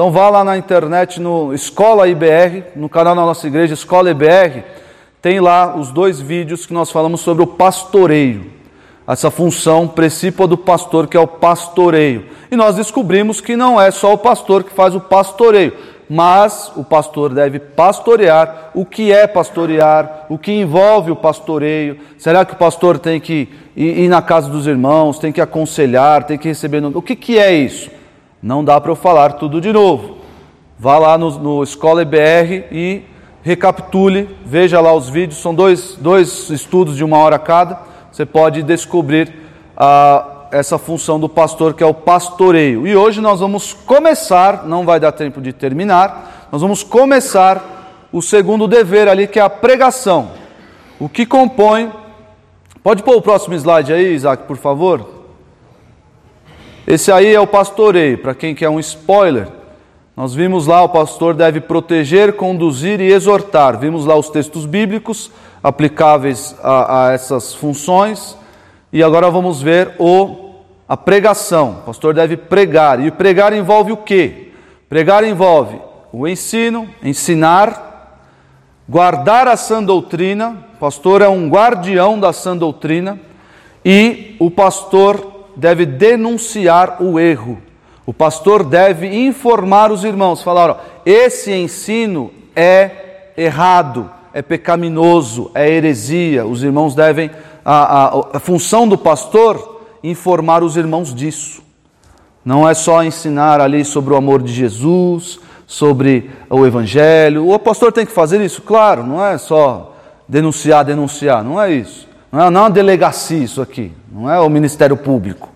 Então vá lá na internet no Escola IBR, no canal da nossa igreja Escola IBR, tem lá os dois vídeos que nós falamos sobre o pastoreio. Essa função principal do pastor, que é o pastoreio. E nós descobrimos que não é só o pastor que faz o pastoreio, mas o pastor deve pastorear. O que é pastorear? O que envolve o pastoreio? Será que o pastor tem que ir, na casa dos irmãos, tem que aconselhar, tem que receber. O que, que é isso? Não dá para eu falar tudo de novo. Vá lá no, no Escola EBR e recapitule, veja lá os vídeos, são dois, dois estudos de uma hora cada. Você pode descobrir ah, essa função do pastor que é o pastoreio. E hoje nós vamos começar, não vai dar tempo de terminar, nós vamos começar o segundo dever ali, que é a pregação. O que compõe. Pode pôr o próximo slide aí, Isaac, por favor? Esse aí é o pastoreio, para quem quer um spoiler. Nós vimos lá, o pastor deve proteger, conduzir e exortar. Vimos lá os textos bíblicos aplicáveis a, a essas funções. E agora vamos ver o, a pregação. O pastor deve pregar. E pregar envolve o quê? Pregar envolve o ensino, ensinar, guardar a sã doutrina. O pastor é um guardião da sã doutrina. E o pastor deve denunciar o erro. O pastor deve informar os irmãos, falar: ó, esse ensino é errado, é pecaminoso, é heresia. Os irmãos devem, a, a, a função do pastor, informar os irmãos disso. Não é só ensinar ali sobre o amor de Jesus, sobre o Evangelho. O pastor tem que fazer isso, claro, não é só denunciar, denunciar, não é isso. Não é, não é uma delegacia isso aqui, não é o Ministério Público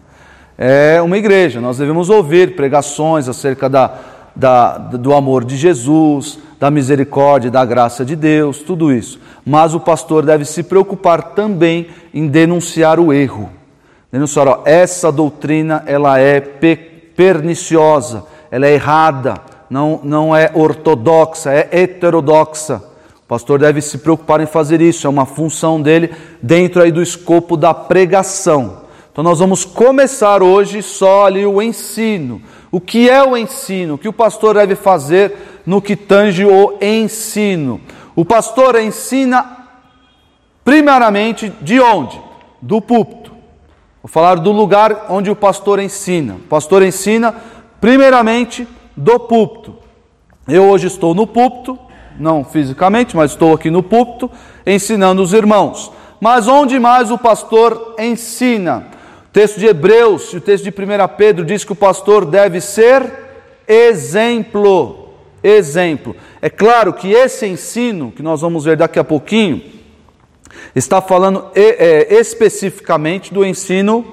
é uma igreja. Nós devemos ouvir pregações acerca da, da, do amor de Jesus, da misericórdia, da graça de Deus, tudo isso. Mas o pastor deve se preocupar também em denunciar o erro. Denunciar, ó, essa doutrina ela é perniciosa, ela é errada, não, não é ortodoxa, é heterodoxa. O pastor deve se preocupar em fazer isso, é uma função dele dentro aí do escopo da pregação. Então nós vamos começar hoje só ali o ensino. O que é o ensino? O que o pastor deve fazer no que tange o ensino? O pastor ensina primeiramente de onde? Do púlpito. Vou falar do lugar onde o pastor ensina. O pastor ensina primeiramente do púlpito. Eu hoje estou no púlpito, não fisicamente, mas estou aqui no púlpito ensinando os irmãos. Mas onde mais o pastor ensina? Texto de Hebreus e o texto de 1 Pedro diz que o pastor deve ser exemplo. Exemplo. É claro que esse ensino, que nós vamos ver daqui a pouquinho, está falando é, especificamente do ensino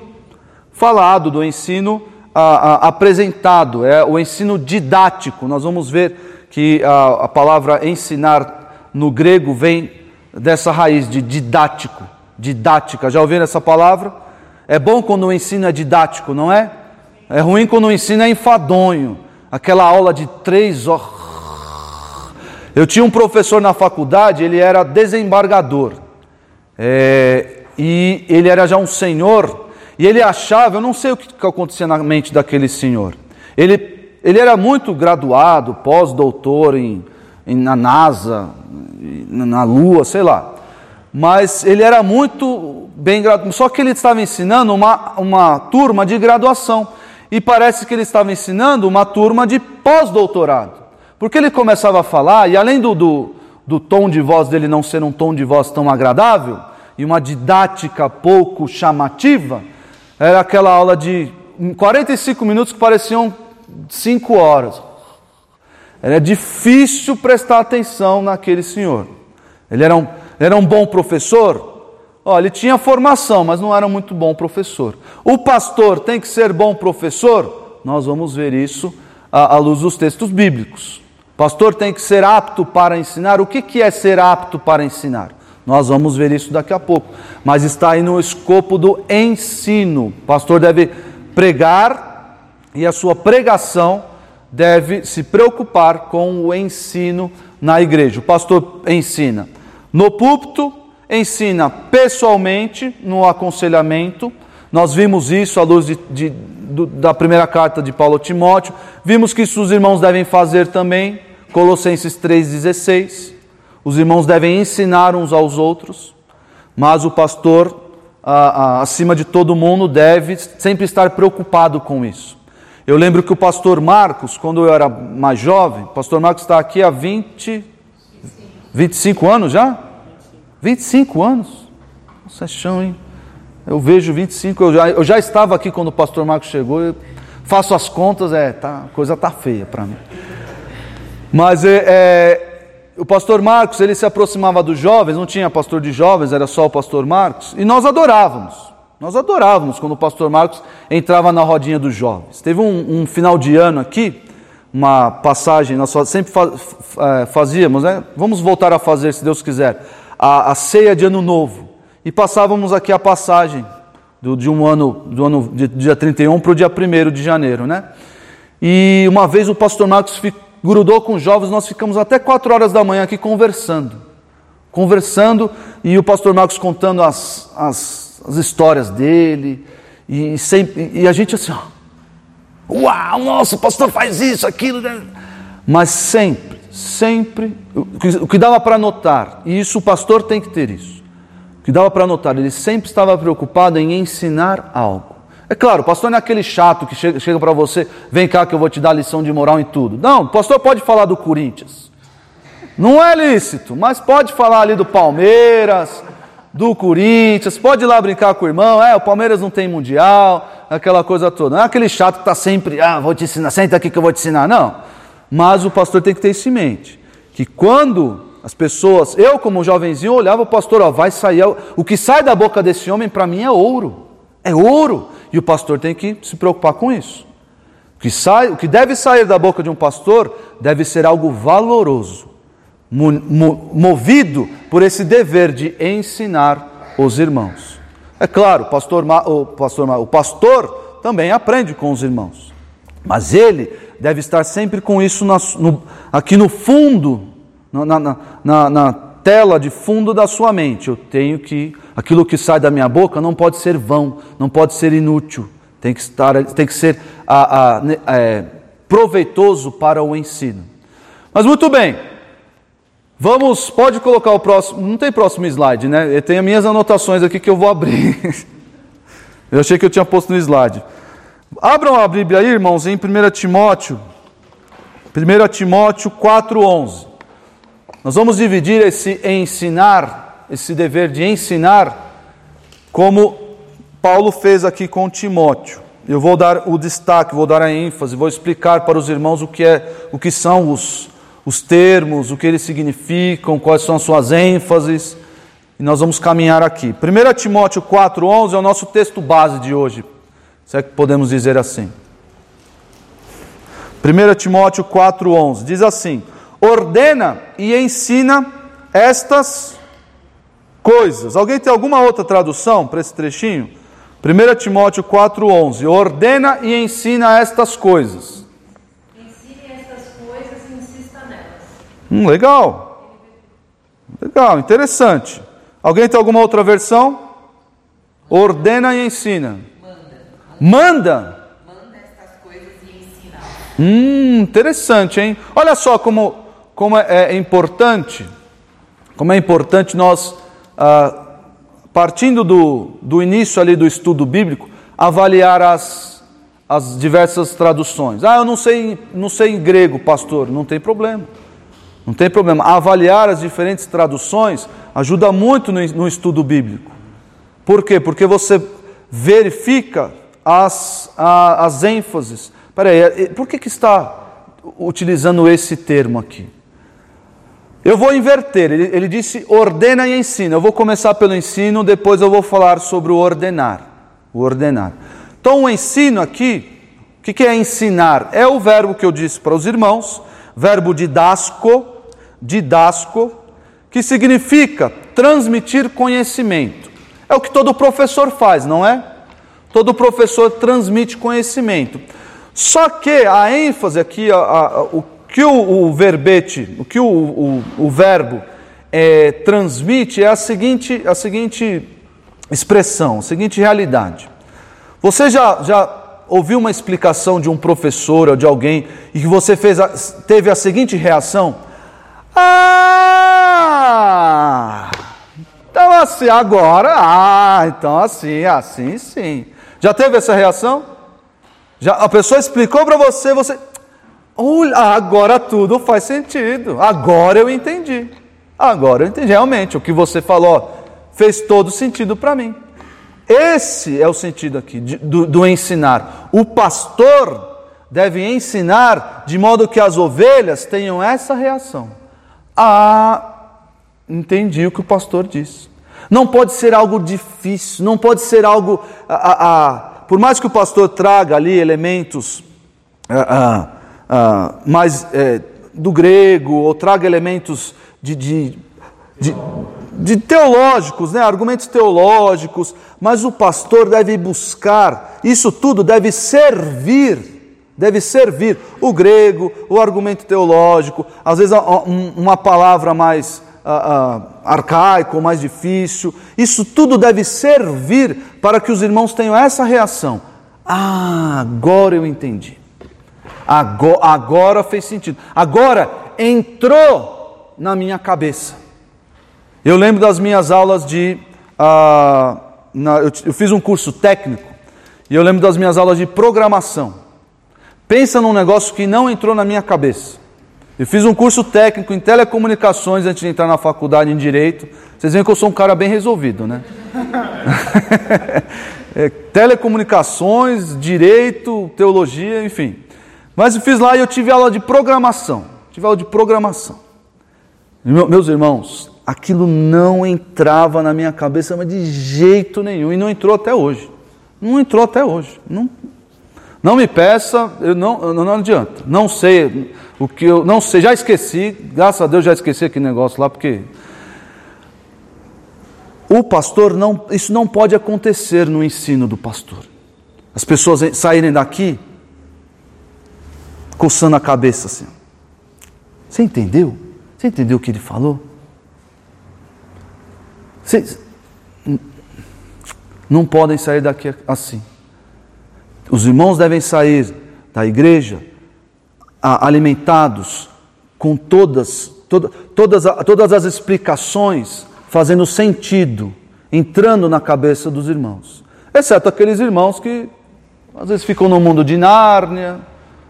falado, do ensino apresentado, é o ensino didático. Nós vamos ver que a, a palavra ensinar no grego vem dessa raiz de didático, didática. Já ouviram essa palavra? É bom quando o ensino é didático, não é? É ruim quando o ensino é enfadonho. Aquela aula de três horas. Eu tinha um professor na faculdade, ele era desembargador. É, e ele era já um senhor. E ele achava, eu não sei o que, acontecia na mente daquele senhor. Ele, ele era muito graduado, pós-doutor em, em, na NASA, na Lua, sei lá mas ele era muito bem graduado. Só que ele estava ensinando uma, uma turma de graduação. E parece que ele estava ensinando uma turma de pós-doutorado. Porque ele começava a falar, e além do, do, do tom de voz dele não ser um tom de voz tão agradável, e uma didática pouco chamativa, era aquela aula de 45 minutos que pareciam 5 horas. Era difícil prestar atenção naquele senhor. Ele era um era um bom professor? Olha, ele tinha formação, mas não era muito bom professor. O pastor tem que ser bom professor? Nós vamos ver isso à, luz dos textos bíblicos. O pastor tem que ser apto para ensinar. O que é ser apto para ensinar? Nós vamos ver isso daqui a pouco. Mas está aí no escopo do ensino. O pastor deve pregar e a sua pregação deve se preocupar com o ensino na igreja. O pastor ensina no púlpito, ensina pessoalmente, no aconselhamento. Nós vimos isso à luz de, de, do, da primeira carta de Paulo a Timóteo. Vimos que isso os irmãos devem fazer também, Colossenses 3,16. Os irmãos devem ensinar uns aos outros, mas o pastor, acima de todo mundo, deve sempre estar preocupado com isso. Eu lembro que o pastor Marcos, quando eu era mais jovem, o pastor Marcos está aqui há 20, 25 anos já? 25 anos? Nossa, é chão, hein? Eu vejo 25, eu já, eu já estava aqui quando o pastor Marcos chegou, eu faço as contas, é, tá, a coisa tá feia para mim. Mas é, é, o pastor Marcos, ele se aproximava dos jovens, não tinha pastor de jovens, era só o pastor Marcos, e nós adorávamos. Nós adorávamos quando o pastor Marcos entrava na rodinha dos jovens. Teve um, um final de ano aqui, uma passagem, nós sempre é, fazíamos, né? Vamos voltar a fazer, se Deus quiser, a, a ceia de ano novo. E passávamos aqui a passagem do, de um ano, do ano de, dia 31 para o dia 1 de janeiro, né? E uma vez o pastor Marcos fi, grudou com os jovens, nós ficamos até 4 horas da manhã aqui conversando. Conversando e o pastor Marcos contando as, as, as histórias dele. E, sempre, e a gente assim, ó, uau, nossa, o pastor faz isso, aquilo. Né? Mas sempre, sempre, o que, o dava para notar, e isso o pastor tem que ter isso que dava para notar, ele sempre estava preocupado em ensinar algo. É claro, o pastor não é aquele chato que chega, chega para você, vem cá que eu vou te dar lição de moral em tudo. Não, o pastor pode falar do Corinthians. Não é lícito, mas pode falar ali do Palmeiras, do Corinthians, pode ir lá brincar com o irmão, é, o Palmeiras não tem mundial, aquela coisa toda. Não é aquele chato que está sempre, ah, vou te ensinar, senta aqui que eu vou te ensinar. Não. Mas o pastor tem que ter isso em mente, que quando as pessoas, eu como jovenzinho olhava o pastor, ó, vai sair, o que sai da boca desse homem para mim é ouro. É ouro. E o pastor tem que se preocupar com isso. O que, sai, o que deve sair da boca de um pastor deve ser algo valoroso, movido por esse dever de ensinar os irmãos. É claro, o pastor, o pastor, o pastor também aprende com os irmãos, mas ele deve estar sempre com isso no, aqui no fundo na, na, na, na tela de fundo da sua mente. Eu tenho que, aquilo que sai da minha boca não pode ser vão, não pode ser inútil, tem que, estar, tem que ser a, a, é, proveitoso para o ensino. Mas muito bem, vamos, pode colocar o próximo, não tem próximo slide, né? Eu tenho as minhas anotações aqui que eu vou abrir. eu achei que eu tinha posto no slide. Abram a Bíblia aí, irmãos, em 1 Timóteo, 1 Timóteo 4,11. Nós vamos dividir esse ensinar, esse dever de ensinar, como Paulo fez aqui com Timóteo. Eu vou dar o destaque, vou dar a ênfase, vou explicar para os irmãos o que, é, o que são os, os termos, o que eles significam, quais são as suas ênfases. E nós vamos caminhar aqui. 1 Timóteo 4,11 é o nosso texto base de hoje, se é que podemos dizer assim. 1 Timóteo 4,11 diz assim: ordena e ensina estas coisas. Alguém tem alguma outra tradução para esse trechinho? 1 Timóteo 4,11: Ordena e ensina estas coisas. Ensine estas coisas e insista nelas. Hum, legal. Legal, interessante. Alguém tem alguma outra versão? Ordena e ensina. Manda. Manda. Estas coisas e ensina. Hum, interessante, hein? Olha só como como é, é importante, como é importante nós, ah, partindo do, do início ali do estudo bíblico, avaliar as, as diversas traduções. Ah, eu não sei, não sei em grego, pastor, não tem problema. Não tem problema. Avaliar as diferentes traduções ajuda muito no, no estudo bíblico. Por quê? Porque você verifica as, a, as ênfases. Peraí, por que, que está utilizando esse termo aqui? Eu vou inverter, ele, ele, disse ordena e ensina. Eu vou começar pelo ensino, depois eu vou falar sobre o ordenar. O ordenar. Então, o ensino aqui, o que, que é ensinar? É o verbo que eu disse para os irmãos, verbo didasco, didasco, que significa transmitir conhecimento. É o que todo professor faz, não é? Todo professor transmite conhecimento. Só que a ênfase aqui, a, a, o que o, o verbete, o que o, o, o verbo é, transmite é a seguinte, a seguinte expressão, a seguinte realidade. Você já, já ouviu uma explicação de um professor ou de alguém e que você fez a, teve a seguinte reação? Ah! Então assim, agora, ah, então assim, assim sim. Já teve essa reação? Já a pessoa explicou para você, você, olha, agora tudo faz sentido. Agora eu entendi. Agora eu entendi realmente o que você falou fez todo sentido para mim. Esse é o sentido aqui de, do, do ensinar. O pastor deve ensinar de modo que as ovelhas tenham essa reação. Ah, entendi o que o pastor disse. Não pode ser algo difícil, não pode ser algo. Ah, por mais que o pastor traga ali elementos ah, mais é, do grego, ou traga elementos de, de, de de teológicos, né, argumentos teológicos, mas o pastor deve buscar, isso tudo deve servir, deve servir o grego, o argumento teológico, às vezes uma palavra mais uh, uh, arcaico, mais difícil, isso tudo deve servir para que os irmãos tenham essa reação. Ah, agora eu entendi. Agora, agora fez sentido. Agora entrou na minha cabeça. Eu lembro das minhas aulas de. Uh, na, eu, eu fiz um curso técnico e eu lembro das minhas aulas de programação. Pensa num negócio que não entrou na minha cabeça. Eu fiz um curso técnico em telecomunicações antes de entrar na faculdade em direito. Vocês veem que eu sou um cara bem resolvido, né? é, telecomunicações, direito, teologia, enfim. Mas eu fiz lá e eu tive aula de programação. Tive aula de programação. Meus irmãos, aquilo não entrava na minha cabeça, mas de jeito nenhum, e não entrou até hoje. Não entrou até hoje. Não, não me peça, eu não, não adianta. Não sei o que eu não sei, já esqueci, graças a Deus já esqueci aquele negócio lá, porque o pastor não, isso não pode acontecer no ensino do pastor. As pessoas saírem daqui coçando a cabeça assim. Você entendeu? Você entendeu o que ele falou? Vocês não podem sair daqui assim. Os irmãos devem sair da igreja alimentados com todas, todas, todas as explicações fazendo sentido, entrando na cabeça dos irmãos. Exceto aqueles irmãos que às vezes ficam no mundo de Nárnia,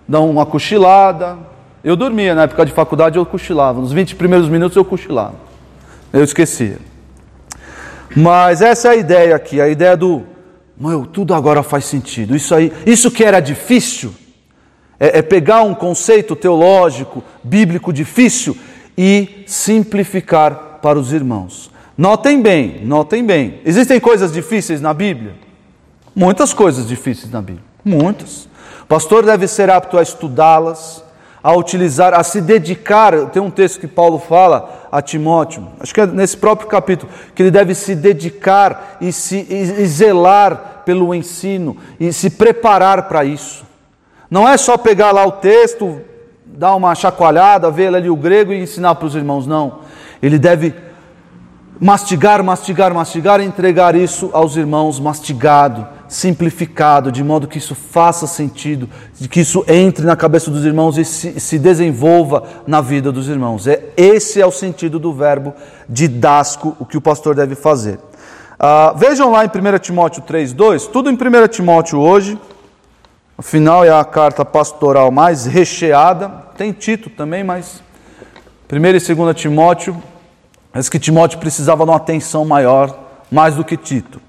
dão uma cochilada. Eu dormia na época de faculdade, eu cochilava. Nos 20 primeiros minutos eu cochilava. Eu esquecia. Mas essa é a ideia aqui, a ideia do, meu, tudo agora faz sentido. Isso aí, isso que era difícil, é, é pegar um conceito teológico, bíblico difícil e simplificar para os irmãos. Notem bem, notem bem. Existem coisas difíceis na Bíblia? Muitas coisas difíceis na Bíblia, muitas. O pastor deve ser apto a estudá-las, a utilizar, a se dedicar. Tem um texto que Paulo fala a Timóteo, acho que é nesse próprio capítulo, que ele deve se dedicar e se e zelar pelo ensino e se preparar para isso. Não é só pegar lá o texto, dar uma chacoalhada, ver ali o grego e ensinar para os irmãos, não. Ele deve mastigar, mastigar, mastigar e entregar isso aos irmãos mastigado simplificado, de modo que isso faça sentido, que isso entre na cabeça dos irmãos e se, se desenvolva na vida dos irmãos. É, esse é o sentido do verbo didasco, o que o pastor deve fazer. Ah, vejam lá em 1 Timóteo 3,2, tudo em 1 Timóteo hoje, afinal é a carta pastoral mais recheada, tem Tito também, mas 1 e 2 Timóteo, mas que Timóteo precisava de uma atenção maior, mais do que Tito.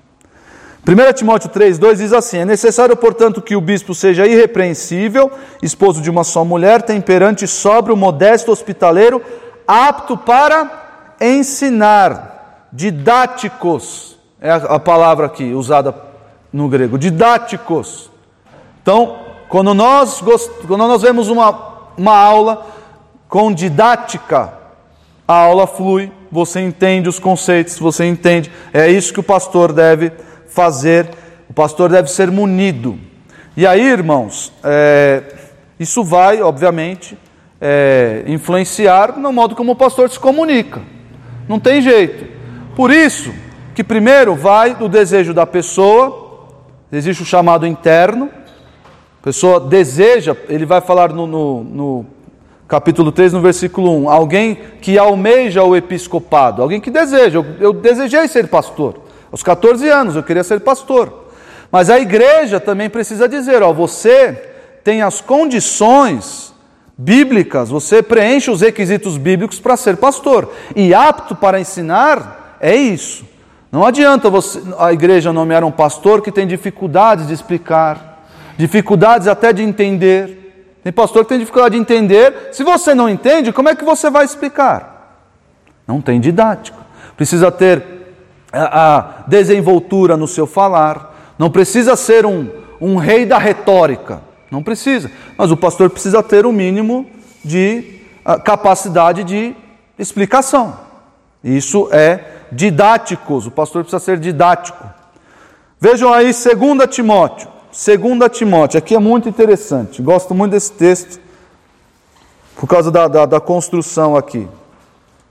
1 Timóteo 3,2 diz assim: É necessário, portanto, que o bispo seja irrepreensível, esposo de uma só mulher, temperante, sóbrio, modesto, hospitaleiro, apto para ensinar, didáticos, é a palavra aqui usada no grego, didáticos. Então, quando nós, quando nós vemos uma, uma aula com didática, a aula flui, você entende os conceitos, você entende, é isso que o pastor deve fazer o pastor deve ser munido. E aí, irmãos, é, isso vai, obviamente, é, influenciar no modo como o pastor se comunica. Não tem jeito. Por isso que primeiro vai do desejo da pessoa, existe o chamado interno, A pessoa deseja, ele vai falar no, no, no capítulo 3, no versículo 1, alguém que almeja o episcopado, alguém que deseja, eu, eu desejei ser pastor. Aos 14 anos eu queria ser pastor. Mas a igreja também precisa dizer, ó, você tem as condições bíblicas, você preenche os requisitos bíblicos para ser pastor. E apto para ensinar é isso. Não adianta você, a igreja nomear um pastor que tem dificuldades de explicar, dificuldades até de entender. Tem pastor que tem dificuldade de entender. Se você não entende, como é que você vai explicar? Não tem didática. Precisa ter a, a desenvoltura no seu falar. Não precisa ser um, um rei da retórica. Não precisa. Mas o pastor precisa ter o um mínimo de capacidade de explicação. Isso é didático. O pastor precisa ser didático. Vejam aí 2 Timóteo. 2 Timóteo, aqui é muito interessante, gosto muito desse texto, por causa da, da, da construção aqui.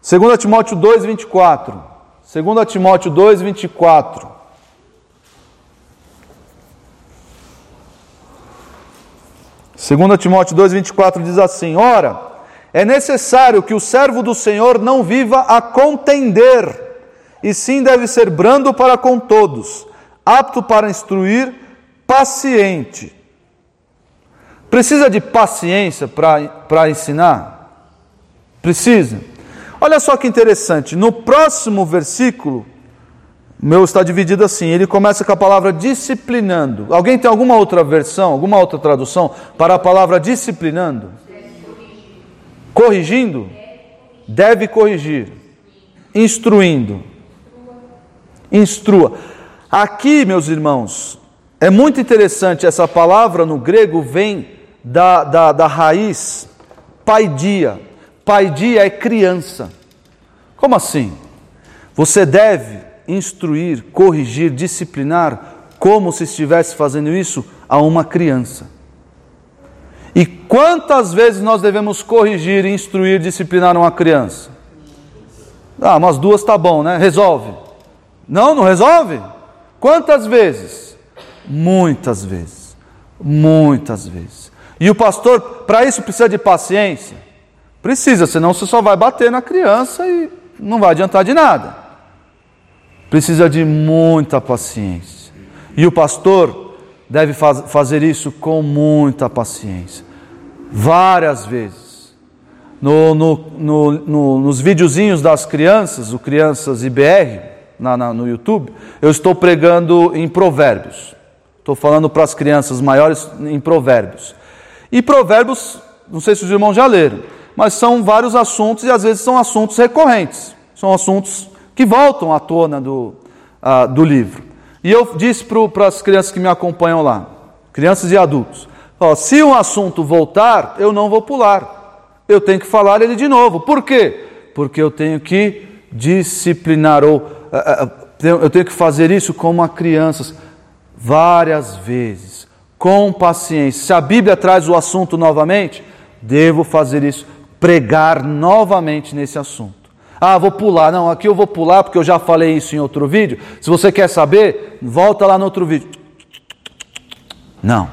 2 Timóteo 2, 24. 2 Timóteo 2, 24. Segunda Timóteo 2:24 diz assim: Ora, é necessário que o servo do Senhor não viva a contender, e sim deve ser brando para com todos, apto para instruir, paciente. Precisa de paciência para ensinar? Precisa. Olha só que interessante, no próximo versículo, meu está dividido assim, ele começa com a palavra disciplinando. Alguém tem alguma outra versão, alguma outra tradução para a palavra disciplinando? Corrigindo? Deve corrigir. Instruindo. Instrua. Aqui, meus irmãos, é muito interessante, essa palavra no grego vem da, da, da raiz paidia. Paidia é criança. Como assim? Você deve instruir, corrigir, disciplinar, como se estivesse fazendo isso a uma criança. E quantas vezes nós devemos corrigir, instruir, disciplinar uma criança? Ah, umas duas tá bom, né? Resolve. Não, não resolve? Quantas vezes? Muitas vezes. Muitas vezes. E o pastor, para isso, precisa de paciência? Precisa, senão você só vai bater na criança e não vai adiantar de nada. Precisa de muita paciência. E o pastor deve faz, fazer isso com muita paciência. Várias vezes. No, no, no, no, nos videozinhos das crianças, o Crianças IBR, na, na, no YouTube, eu estou pregando em provérbios. Estou falando para as crianças maiores em provérbios. E provérbios, não sei se os irmãos já leram, mas são vários assuntos e às vezes são assuntos recorrentes. São assuntos que voltam à tona do, uh, do livro. E eu disse para as crianças que me acompanham lá, crianças e adultos, ó, se um assunto voltar, eu não vou pular. Eu tenho que falar ele de novo. Por quê? Porque eu tenho que disciplinar ou uh, uh, eu tenho que fazer isso como a crianças várias vezes, com paciência. Se a Bíblia traz o assunto novamente, devo fazer isso, pregar novamente nesse assunto. Ah, vou pular. Não, aqui eu vou pular porque eu já falei isso em outro vídeo. Se você quer saber, volta lá no outro vídeo. Não.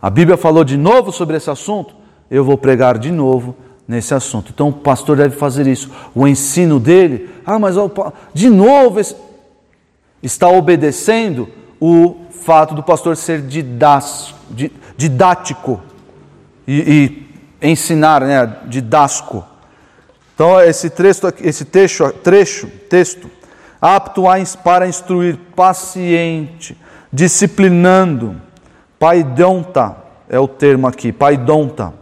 A Bíblia falou de novo sobre esse assunto, eu vou pregar de novo nesse assunto. Então o pastor deve fazer isso. O ensino dele, ah, mas de novo está obedecendo o fato do pastor ser didático e, e ensinar, né, didasco. Então, esse trecho, esse trecho, trecho, texto, apto para instruir, paciente, disciplinando, paidonta é o termo aqui, paidonta.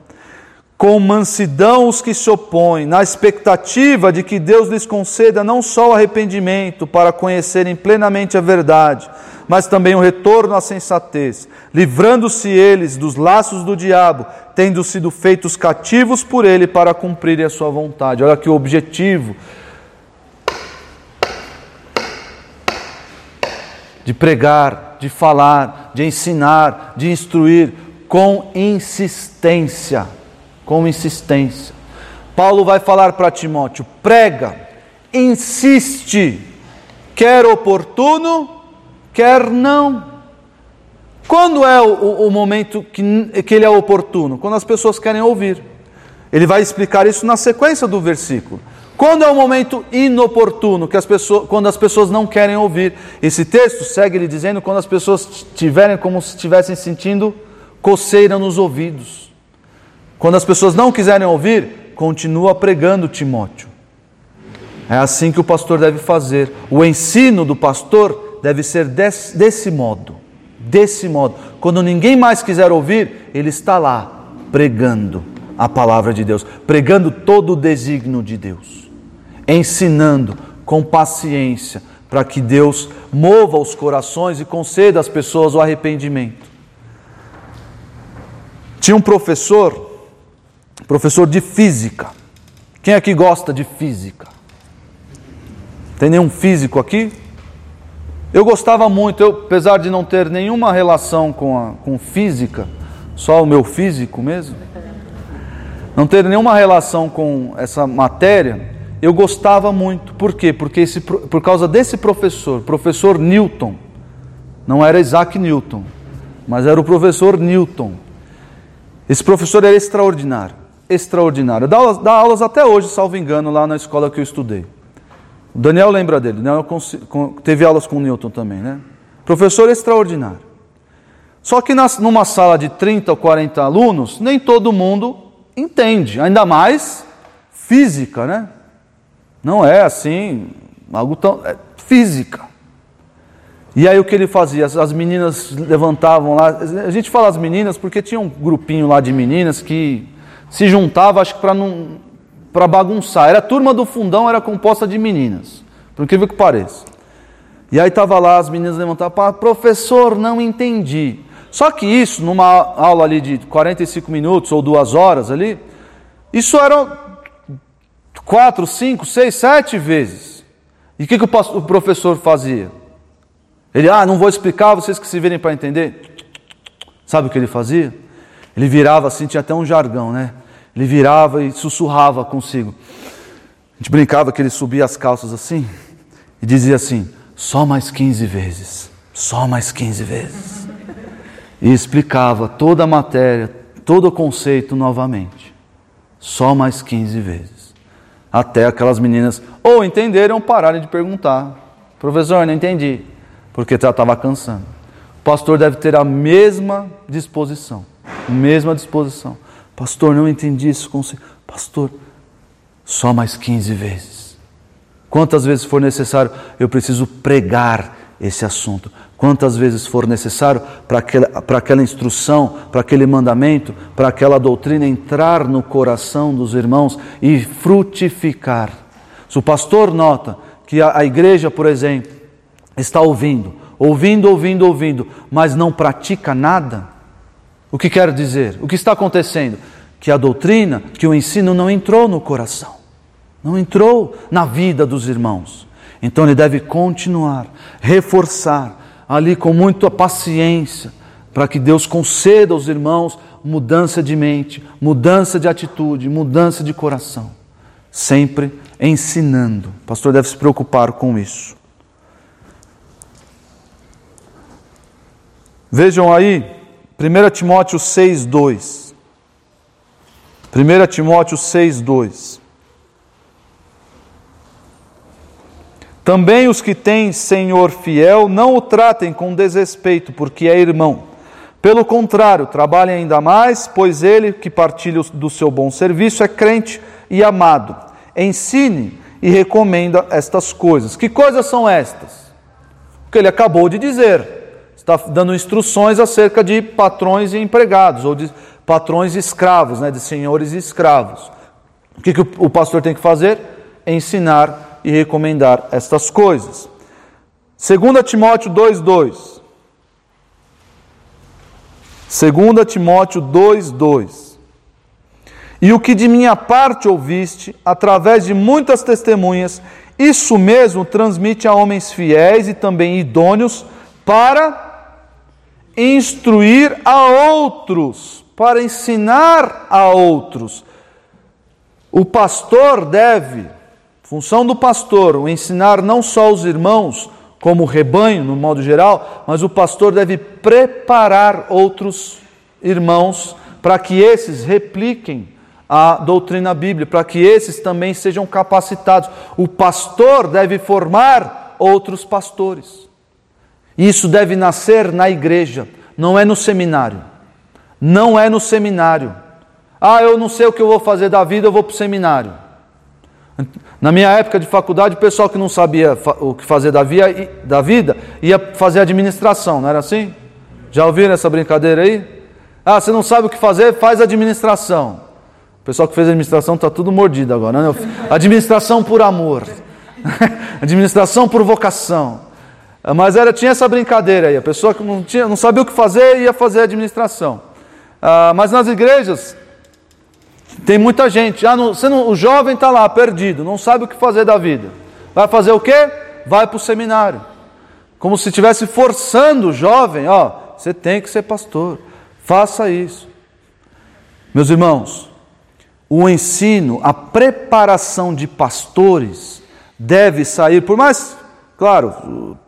Com mansidão os que se opõem, na expectativa de que Deus lhes conceda não só o arrependimento para conhecerem plenamente a verdade, mas também o retorno à sensatez, livrando-se eles dos laços do diabo, tendo sido feitos cativos por ele para cumprirem a sua vontade. Olha que o objetivo de pregar, de falar, de ensinar, de instruir com insistência, com insistência. Paulo vai falar para Timóteo: prega, insiste, quer oportuno, quer não. Quando é o, o momento que, que ele é oportuno? Quando as pessoas querem ouvir. Ele vai explicar isso na sequência do versículo. Quando é o momento inoportuno, que as pessoas, quando as pessoas não querem ouvir. Esse texto segue ele dizendo quando as pessoas tiverem como se estivessem sentindo coceira nos ouvidos. Quando as pessoas não quiserem ouvir, continua pregando Timóteo. É assim que o pastor deve fazer. O ensino do pastor deve ser desse, modo desse modo. Quando ninguém mais quiser ouvir, ele está lá pregando a palavra de Deus, pregando todo o desígnio de Deus, ensinando com paciência para que Deus mova os corações e conceda às pessoas o arrependimento. Tinha um professor, professor de física. Quem aqui gosta de física? Tem nenhum físico aqui? Eu gostava muito, eu, apesar de não ter nenhuma relação com, a, com física, só o meu físico mesmo, não ter nenhuma relação com essa matéria, eu gostava muito. Por quê? Porque esse, por causa desse professor, professor Newton, não era Isaac Newton, mas era o professor Newton. Esse professor era extraordinário, extraordinário. Dá aulas, dá aulas até hoje, salvo engano, lá na escola que eu estudei. O Daniel lembra dele, Daniel teve aulas com Newton também, né? Professor extraordinário. Só que numa sala de 30 ou 40 alunos, nem todo mundo entende, ainda mais física, né? Não é assim, algo tão. É física. E aí o que ele fazia? As, as meninas levantavam lá. A gente fala as meninas porque tinha um grupinho lá de meninas que se juntava, acho que para não para bagunçar. Era a turma do fundão, era composta de meninas, por incrível que pareça. E aí estava lá, as meninas levantavam, professor, não entendi. Só que isso, numa aula ali de 45 minutos ou duas horas ali, isso era quatro, cinco, seis, sete vezes. E o que, que o professor fazia? Ele, ah, não vou explicar, vocês que se virem para entender. Sabe o que ele fazia? Ele virava assim, tinha até um jargão, né? Ele virava e sussurrava consigo. A gente brincava que ele subia as calças assim e dizia assim: só mais 15 vezes, só mais 15 vezes. E explicava toda a matéria, todo o conceito novamente. Só mais 15 vezes. Até aquelas meninas ou entenderam ou pararem de perguntar. Professor, não entendi. Porque já estava cansando. O pastor deve ter a mesma disposição. Mesma disposição. Pastor, não entendi isso. Pastor, só mais 15 vezes. Quantas vezes for necessário, eu preciso pregar esse assunto. Quantas vezes for necessário para aquela, para aquela instrução, para aquele mandamento, para aquela doutrina entrar no coração dos irmãos e frutificar. Se o pastor nota que a, a igreja, por exemplo, está ouvindo, ouvindo, ouvindo, ouvindo, mas não pratica nada, o que quer dizer? O que está acontecendo? Que a doutrina, que o ensino não entrou no coração, não entrou na vida dos irmãos. Então ele deve continuar, reforçar ali com muita paciência, para que Deus conceda aos irmãos mudança de mente, mudança de atitude, mudança de coração. Sempre ensinando. O pastor deve se preocupar com isso. Vejam aí 1 Timóteo 6, 2. 1 Timóteo 6, 2. Também os que têm Senhor fiel não o tratem com desrespeito, porque é irmão. Pelo contrário, trabalhem ainda mais, pois ele que partilha do seu bom serviço é crente e amado. Ensine e recomenda estas coisas. Que coisas são estas? O que ele acabou de dizer está dando instruções acerca de patrões e empregados, ou de patrões e escravos, né, de senhores e escravos. O que, que o pastor tem que fazer? Ensinar e recomendar estas coisas. 2 Timóteo 2,2. 2 Timóteo 2,2. E o que de minha parte ouviste, através de muitas testemunhas, isso mesmo transmite a homens fiéis e também idôneos para instruir a outros, para ensinar a outros. O pastor deve, função do pastor, o ensinar não só os irmãos como rebanho, no modo geral, mas o pastor deve preparar outros irmãos para que esses repliquem a doutrina bíblica, para que esses também sejam capacitados. O pastor deve formar outros pastores. Isso deve nascer na igreja, não é no seminário. Não é no seminário. Ah, eu não sei o que eu vou fazer da vida, eu vou para o seminário. Na minha época de faculdade, o pessoal que não sabia o que fazer da, via, da vida ia fazer administração, não era assim? Já ouviram essa brincadeira aí? Ah, você não sabe o que fazer, faz administração. O pessoal que fez administração está tudo mordido agora. Né? Administração por amor, administração por vocação. Mas era, tinha essa brincadeira aí. A pessoa que não, tinha, não sabia o que fazer ia fazer administração. Ah, mas nas igrejas tem muita gente, ah, não, não, o jovem está lá perdido, não sabe o que fazer da vida. Vai fazer o quê? Vai para o seminário. Como se estivesse forçando o jovem, ó, você tem que ser pastor, faça isso. Meus irmãos, o ensino, a preparação de pastores deve sair, por mais, claro,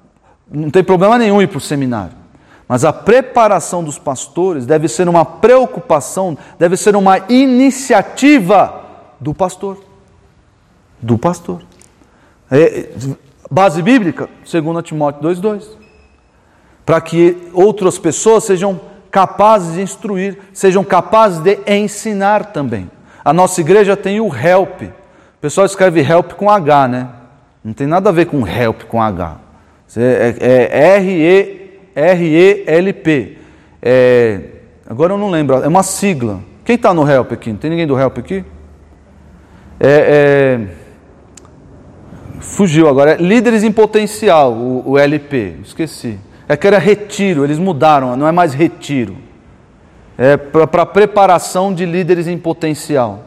não tem problema nenhum ir para o seminário. Mas a preparação dos pastores deve ser uma preocupação, deve ser uma iniciativa do pastor. Do pastor. É, base bíblica, 2 Timóteo 2,2. Para que outras pessoas sejam capazes de instruir, sejam capazes de ensinar também. A nossa igreja tem o help. O pessoal escreve help com H, né? Não tem nada a ver com help com H. É, é R-E R-E-L-P. É, agora eu não lembro, é uma sigla. Quem está no Help aqui? Não tem ninguém do Help aqui? É, é, fugiu agora. É Líderes em Potencial, o, o, LP. Esqueci. É que era retiro, eles mudaram, não é mais retiro. É para preparação de líderes em potencial.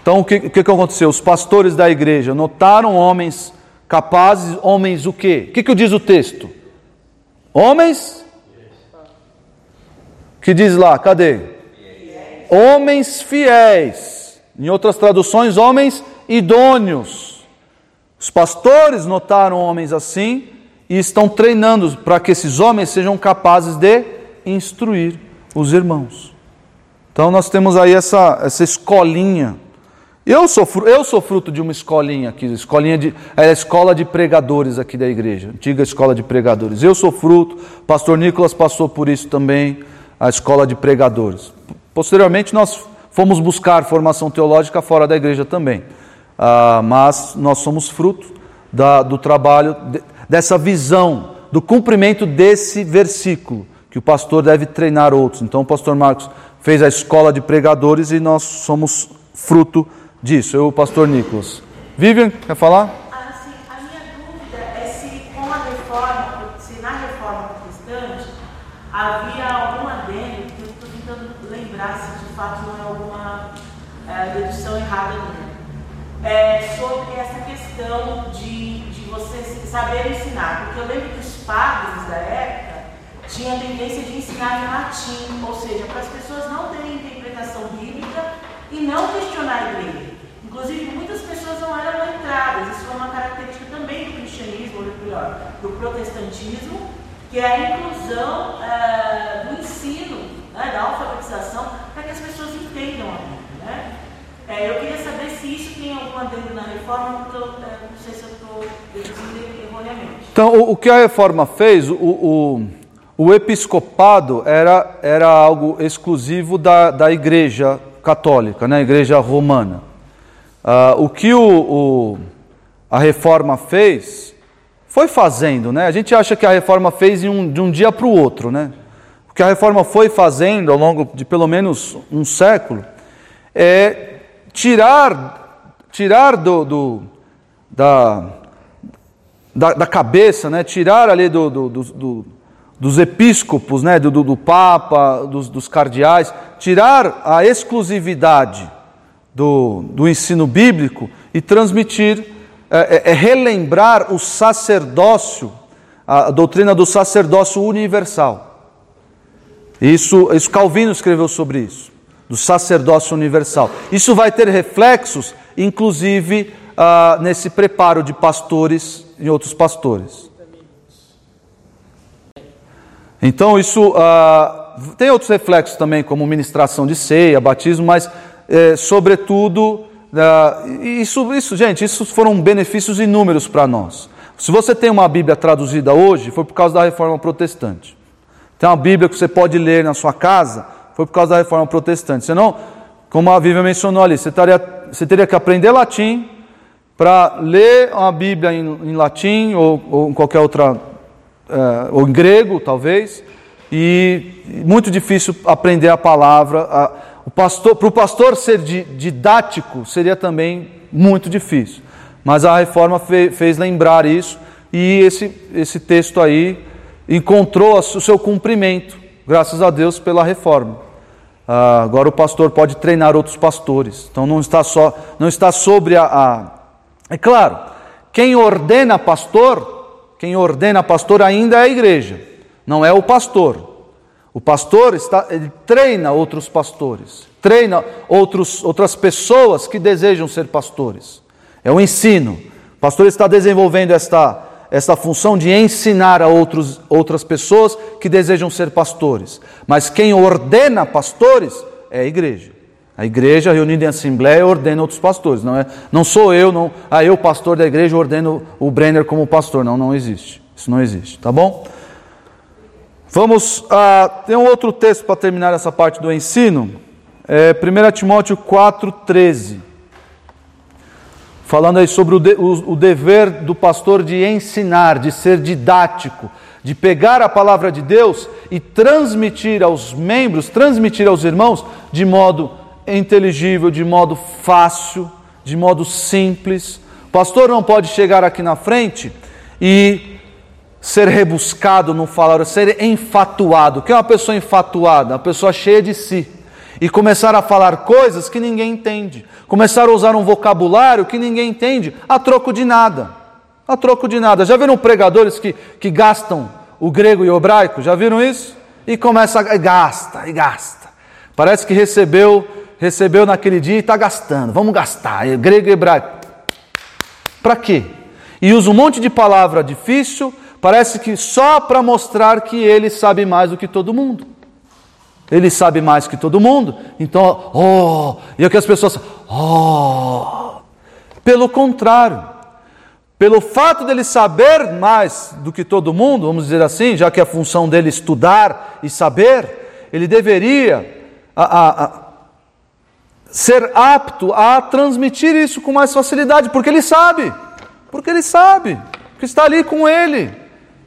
Então o que, o que aconteceu? Os pastores da igreja notaram homens capazes, homens o quê? O que, que diz o texto? Homens? Que diz lá, cadê? Homens fiéis. Em outras traduções, homens idôneos. Os pastores notaram homens assim e estão treinando para que esses homens sejam capazes de instruir os irmãos. Então nós temos aí essa, essa escolinha eu sou, eu sou fruto de uma escolinha aqui, escolinha de, é a escola de pregadores aqui da igreja, antiga escola de pregadores. Eu sou fruto, pastor Nicolas passou por isso também, a escola de pregadores. Posteriormente nós fomos buscar formação teológica fora da igreja também, ah, mas nós somos fruto da, do trabalho, de, dessa visão, do cumprimento desse versículo, que o pastor deve treinar outros. Então o pastor Marcos fez a escola de pregadores e nós somos fruto disso, eu, o pastor Nicolas. Vivian, quer falar? Ah, sim. A minha dúvida é se com a reforma, se na reforma protestante havia algum adendo, que eu estou tentando lembrar se de fato não é alguma é, dedução errada minha, é, sobre essa questão de, de você saber ensinar. Porque eu lembro que os padres da época tinham a tendência de ensinar em latim, ou seja, para as pessoas não terem interpretação bíblica e não questionar a igreja. Inclusive, muitas pessoas não eram letradas. Isso foi uma característica também do cristianismo, ou melhor, do protestantismo, que é a inclusão é, do ensino, né, da alfabetização, para que as pessoas entendam a Bíblia. Né? É, eu queria saber se isso tem algum adendo na reforma, é, não sei se eu estou deduzindo erroneamente. Então, o, o, que a reforma fez, o, o, o episcopado era, era algo exclusivo da, da igreja católica, né, a igreja romana. Uh, o que o, o, a reforma fez foi fazendo, né? A gente acha que a reforma fez um, de um dia para o outro, né? O que a reforma foi fazendo ao longo de pelo menos um século é tirar, tirar do, do da, da, da, cabeça, né? tirar ali do, do, do dos episcopos, né? do, do, Papa, dos, dos cardeais, tirar a exclusividade do, do ensino bíblico e transmitir, é, é, é relembrar o sacerdócio, a doutrina do sacerdócio universal. Isso, isso Calvino escreveu sobre isso, do sacerdócio universal. Isso vai ter reflexos, inclusive, ah, nesse preparo de pastores e outros pastores. Então, isso ah, tem outros reflexos também, como ministração de ceia, batismo, mas, é, sobretudo, ah, isso, isso, gente, isso foram benefícios inúmeros para nós. Se você tem uma Bíblia traduzida hoje, foi por causa da reforma protestante. Tem uma Bíblia que você pode ler na sua casa, foi por causa da reforma protestante. Senão, como a Bíblia mencionou ali, você, taria, você teria que aprender latim para ler a Bíblia em, em latim ou, ou, em qualquer outra, é, ou em grego talvez, e muito difícil aprender a palavra. A, pastor, para o pastor ser didático seria também muito difícil. Mas a reforma fe, fez lembrar isso e esse, esse texto aí encontrou o seu cumprimento, graças a Deus pela reforma. Ah, agora o pastor pode treinar outros pastores. Então não está só, não está sobre a, a, é claro, quem ordena pastor, quem ordena pastor ainda é a igreja, não é o pastor. O pastor está, ele treina outros pastores, treina outros, outras pessoas que desejam ser pastores. É o ensino. O pastor está desenvolvendo esta, esta função de ensinar a outros, outras pessoas que desejam ser pastores. Mas quem ordena pastores é a igreja. A igreja reunida em assembleia ordena outros pastores. Não, é, não sou eu, não, ah, eu, pastor da igreja, ordeno o Brenner como pastor. Não, não existe. Isso não existe, tá bom? Vamos, ah, tem um outro texto para terminar essa parte do ensino. É 1 Timóteo 4, 13 falando aí sobre o, de, o, o, dever do pastor de ensinar, de ser didático, de pegar a palavra de Deus e transmitir aos membros, transmitir aos irmãos de modo inteligível, de modo fácil, de modo simples. O pastor não pode chegar aqui na frente e ser rebuscado no falar, ser enfatuado. O que é uma pessoa enfatuada? Uma pessoa cheia de si e começar a falar coisas que ninguém entende, começar a usar um vocabulário que ninguém entende, a troco de nada. A troco de nada. Já viram pregadores que, que gastam o grego e o hebraico? Já viram isso? E começa a gasta e gasta. Parece que recebeu, recebeu naquele dia e está gastando. Vamos gastar. É grego e hebraico. Para quê? E usa um monte de palavra difícil, parece que só para mostrar que ele sabe mais do que todo mundo. Ele sabe mais que todo mundo. Então, oh, e aqui as pessoas, oh. Pelo contrário, pelo fato dele saber mais do que todo mundo, vamos dizer assim, já que é a função dele estudar e saber, ele deveria a, a, a, ser apto a transmitir isso com mais facilidade, porque ele sabe, porque ele sabe, que está ali com ele.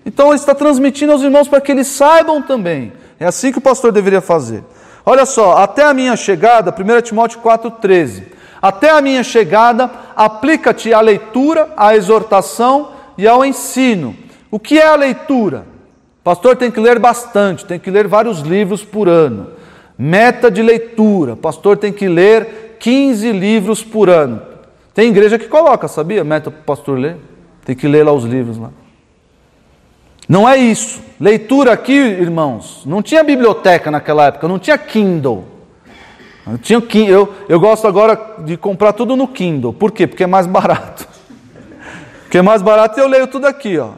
Então ele está transmitindo aos irmãos para que eles saibam também. É assim que o pastor deveria fazer. Olha só, até a minha chegada, 1 Timóteo 4,13. Até a minha chegada, aplica-te à leitura, à exortação e ao ensino. O que é a leitura? O pastor tem que ler bastante, tem que ler vários livros por ano. Meta de leitura: o pastor tem que ler 15 livros por ano. Tem igreja que coloca, sabia? Meta para o pastor ler. Tem que ler lá os livros lá. Não é isso. Leitura aqui, irmãos, não tinha biblioteca naquela época, não tinha Kindle. Eu, tinha, eu, eu gosto agora de comprar tudo no Kindle. Por quê? Porque é mais barato. Porque é mais barato e eu leio tudo aqui, ó,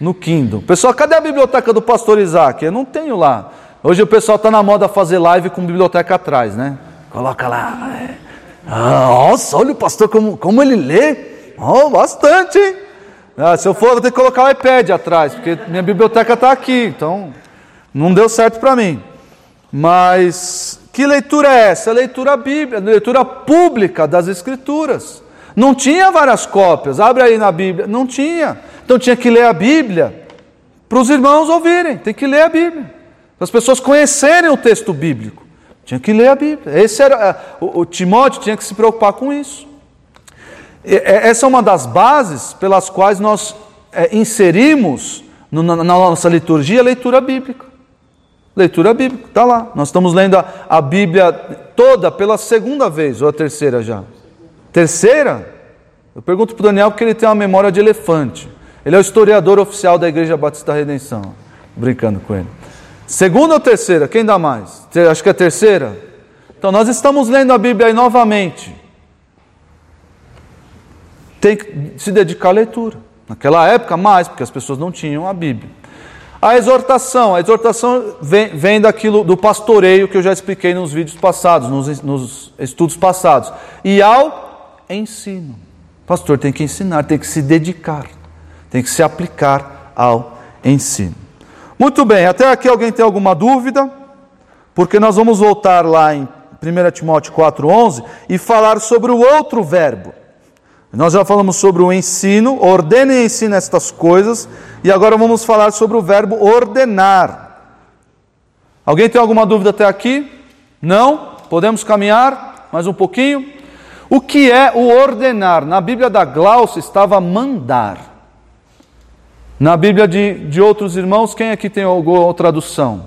no Kindle. Pessoal, cadê a biblioteca do pastor Isaac? Eu não tenho lá. Hoje o pessoal está na moda fazer live com biblioteca atrás, né? Coloca lá. Ah, nossa, olha o pastor como, como ele lê. Oh, bastante, hein? Ah, se eu for, vou ter que colocar o iPad atrás, porque minha biblioteca está aqui, então não deu certo para mim. Mas que leitura é essa? Leitura bíblica, leitura pública das Escrituras. Não tinha várias cópias, abre aí na Bíblia, não tinha. Então tinha que ler a Bíblia para os irmãos ouvirem, tem que ler a Bíblia, para as pessoas conhecerem o texto bíblico. Tinha que ler a Bíblia. Esse era é, o, o Timóteo tinha que se preocupar com isso. É, essa é uma das bases pelas quais nós é, inserimos na nossa liturgia a leitura bíblica. Leitura bíblica, está lá. Nós estamos lendo a, a Bíblia toda pela segunda vez, ou a terceira já? Terceira? Eu pergunto para o Daniel porque ele tem uma memória de elefante. Ele é o historiador oficial da Igreja Batista da Redenção. Brincando com ele. Segunda ou terceira? Quem dá mais? Acho que é terceira. Então nós estamos lendo a Bíblia aí novamente tem que se dedicar à leitura. Naquela época, mais, porque as pessoas não tinham a Bíblia. A exortação, a exortação vem, vem daquilo do pastoreio que eu já expliquei nos vídeos passados, nos, nos estudos passados. E ao ensino. O pastor tem que ensinar, tem que se dedicar, tem que se aplicar ao ensino. Muito bem, até aqui alguém tem alguma dúvida? Porque nós vamos voltar lá em 1 Timóteo 4,11 e falar sobre o outro verbo. Nós já falamos sobre o ensino, ordene e ensina estas coisas, e agora vamos falar sobre o verbo ordenar. Alguém tem alguma dúvida até aqui? Não? Podemos caminhar mais um pouquinho? O que é o ordenar? Na Bíblia da Glaucia estava mandar. Na Bíblia de, de outros irmãos, quem aqui tem alguma tradução?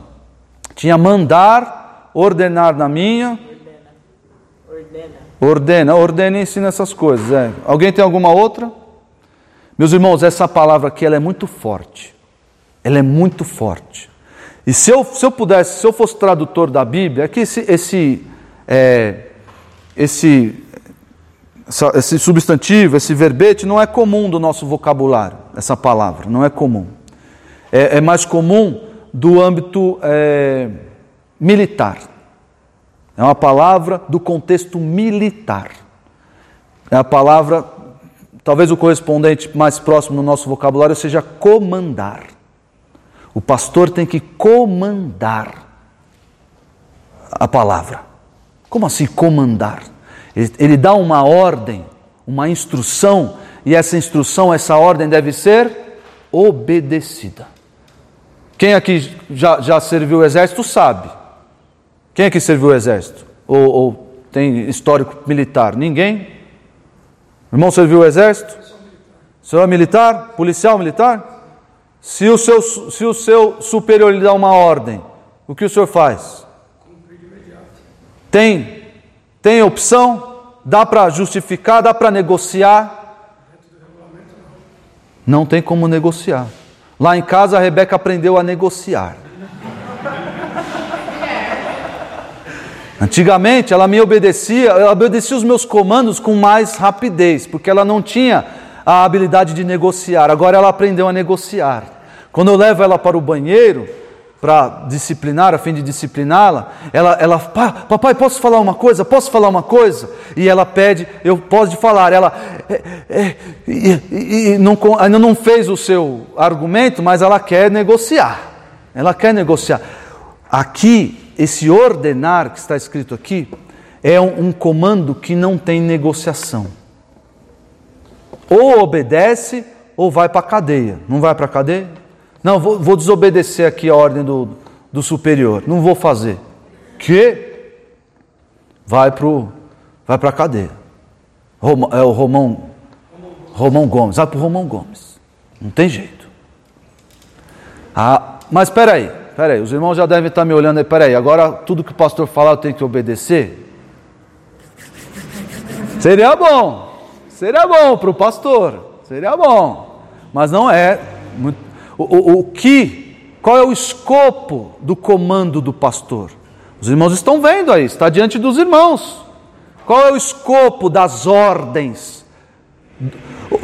Tinha mandar, ordenar na minha. Ordena. Ordena. Ordena, ordena e ensina essas coisas. É. Alguém tem alguma outra? Meus irmãos, essa palavra aqui ela é muito forte. Ela é muito forte. E se eu, se eu pudesse, se eu fosse tradutor da Bíblia, é que esse, esse, é, esse, esse substantivo, esse verbete, não é comum do nosso vocabulário, essa palavra, não é comum. É, é mais comum do âmbito é, militar. É uma palavra do contexto militar. É a palavra, talvez o correspondente mais próximo no nosso vocabulário seja comandar. O pastor tem que comandar a palavra. Como assim comandar? Ele, dá uma ordem, uma instrução, e essa instrução, essa ordem deve ser obedecida. Quem aqui já, já serviu o exército sabe quem é que serviu o exército? Ou, ou tem histórico militar? Ninguém? O irmão serviu o exército? Senhor é militar? Policial militar? Se o, seu, se o seu superior lhe dá uma ordem, o que o senhor faz? Tem, tem opção? Dá para justificar? Dá para negociar? Não tem como negociar. Lá em casa a Rebeca aprendeu a negociar. Antigamente ela me obedecia, ela obedecia os meus comandos com mais rapidez, porque ela não tinha a habilidade de negociar. Agora ela aprendeu a negociar. Quando eu levo ela para o banheiro para disciplinar, a fim de discipliná-la, ela, ela, papai, posso falar uma coisa? Posso falar uma coisa? E ela pede, eu posso falar. Ela é, é, e, e, não, ainda não fez o seu argumento, mas ela quer negociar. Ela quer negociar. Aqui esse ordenar que está escrito aqui é um, um comando que não tem negociação. Ou obedece ou vai para a cadeia. Não vai para a cadeia? Não, vou, vou, desobedecer aqui a ordem do, do superior. Não vou fazer. Que? Vai para vai a cadeia. é o Romão, Romão Gomes. Vai para o Romão Gomes. Não tem jeito. Ah, mas espera aí. Peraí, os irmãos já devem estar me olhando aí, peraí, agora tudo que o pastor falar eu tenho que obedecer? Seria bom, seria bom para o pastor, seria bom, mas não é. O, o, o que, qual é o escopo do comando do pastor? Os irmãos estão vendo aí, está diante dos irmãos. Qual é o escopo das ordens?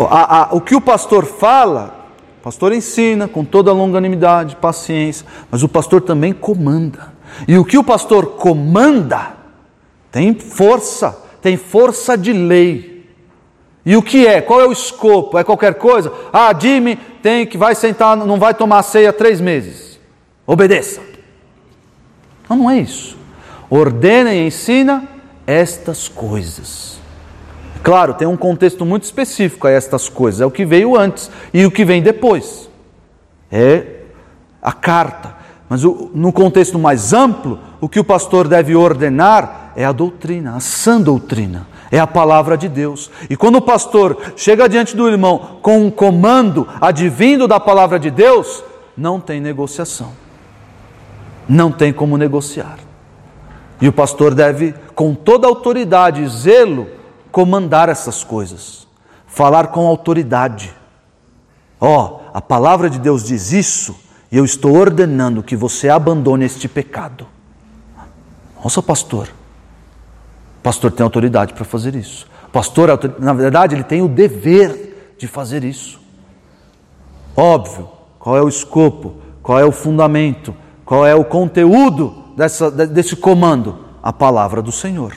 A, a, o que o pastor fala o pastor ensina com toda a longanimidade, paciência, mas o pastor também comanda. E o que o pastor comanda tem força, tem força de lei. E o que é? Qual é o escopo? É qualquer coisa? Ah, Jimmy tem que vai sentar, não vai tomar ceia três meses. Obedeça. Não, não é isso. Ordena e ensina estas coisas. Claro, tem um contexto muito específico a estas coisas, é o que veio antes e o que vem depois. É a carta. Mas no contexto mais amplo, o que o pastor deve ordenar é a doutrina, a sã doutrina, é a palavra de Deus. E quando o pastor chega diante do irmão com um comando advindo da palavra de Deus, não tem negociação. Não tem como negociar. E o pastor deve, com toda autoridade e zelo, comandar essas coisas, falar com autoridade. Ó, oh, a palavra de Deus diz isso e eu estou ordenando que você abandone este pecado. Nossa, pastor. Pastor tem autoridade para fazer isso. Pastor, na verdade, ele tem o dever de fazer isso. Óbvio, qual é o escopo? Qual é o fundamento? Qual é o conteúdo dessa, desse comando? A palavra do Senhor.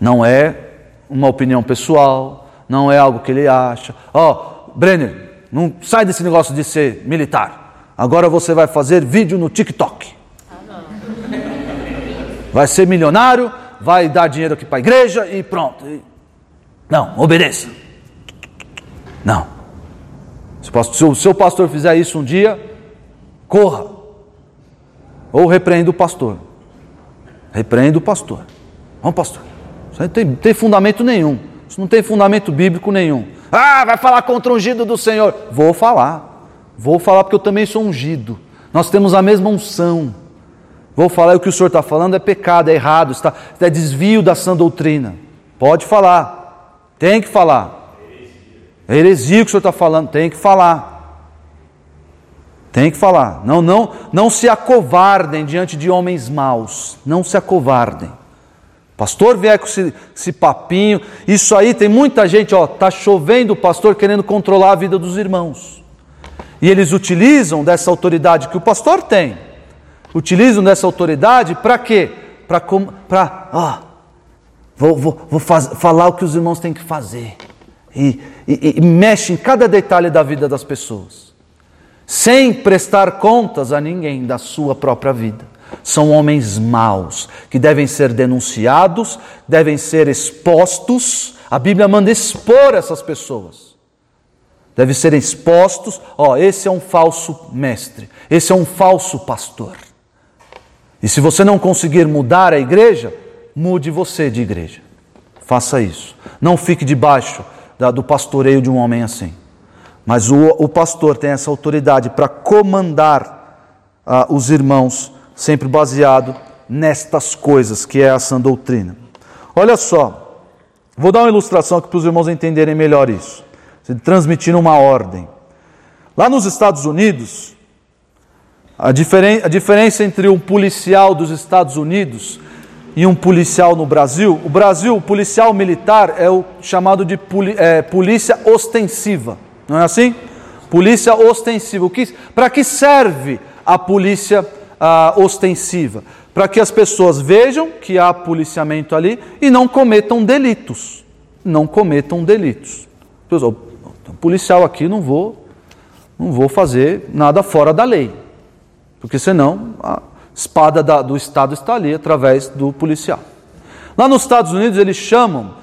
Não é uma opinião pessoal, não é algo que ele acha. Ó, oh, Brenner, não sai desse negócio de ser militar. Agora você vai fazer vídeo no TikTok. Vai ser milionário, vai dar dinheiro aqui para a igreja e pronto. Não, obedeça. Não. Se o seu pastor fizer isso um dia, corra. Ou repreenda o pastor. Repreenda o pastor. Vamos, pastor. Isso não tem, tem fundamento nenhum. Isso não tem fundamento bíblico nenhum. Ah, vai falar contra o ungido do Senhor. Vou falar. Vou falar porque eu também sou ungido. Nós temos a mesma unção. Vou falar o que o senhor está falando é pecado, é errado, está, é desvio da sã doutrina. Pode falar. Tem que falar. É heresia o que o senhor está falando, tem que falar. Tem que falar. Não, não, não se acovardem diante de homens maus. Não se acovardem. Pastor vier com esse, esse papinho, isso aí tem muita gente, ó, tá chovendo o pastor querendo controlar a vida dos irmãos. E eles utilizam dessa autoridade que o pastor tem. Utilizam dessa autoridade para quê? Para, ó, vou, vou, vou faz, falar o que os irmãos têm que fazer e, e, e mexe em cada detalhe da vida das pessoas, sem prestar contas a ninguém da sua própria vida. São homens maus que devem ser denunciados, devem ser expostos. A Bíblia manda expor essas pessoas. Devem ser expostos. Ó, oh, esse é um falso mestre, esse é um falso pastor. E se você não conseguir mudar a igreja, mude você de igreja. Faça isso. Não fique debaixo da, do pastoreio de um homem assim. Mas o, o pastor tem essa autoridade para comandar ah, os irmãos, sempre baseado nestas coisas, que é a sã doutrina. Olha só, vou dar uma ilustração aqui para os irmãos entenderem melhor isso, transmitindo uma ordem. Lá nos Estados Unidos, a, diferen a diferença entre um policial dos Estados Unidos e um policial no Brasil, o Brasil, o policial militar é o chamado de é, polícia ostensiva, não é assim? Polícia ostensiva. Para que serve a polícia ah, ostensiva? Para que as pessoas vejam que há policiamento ali e não cometam delitos. Não cometam delitos. Pessoal, policial aqui não vou, não vou fazer nada fora da lei, porque senão espada da, do Estado está ali através do policial. Lá nos Estados Unidos eles chamam,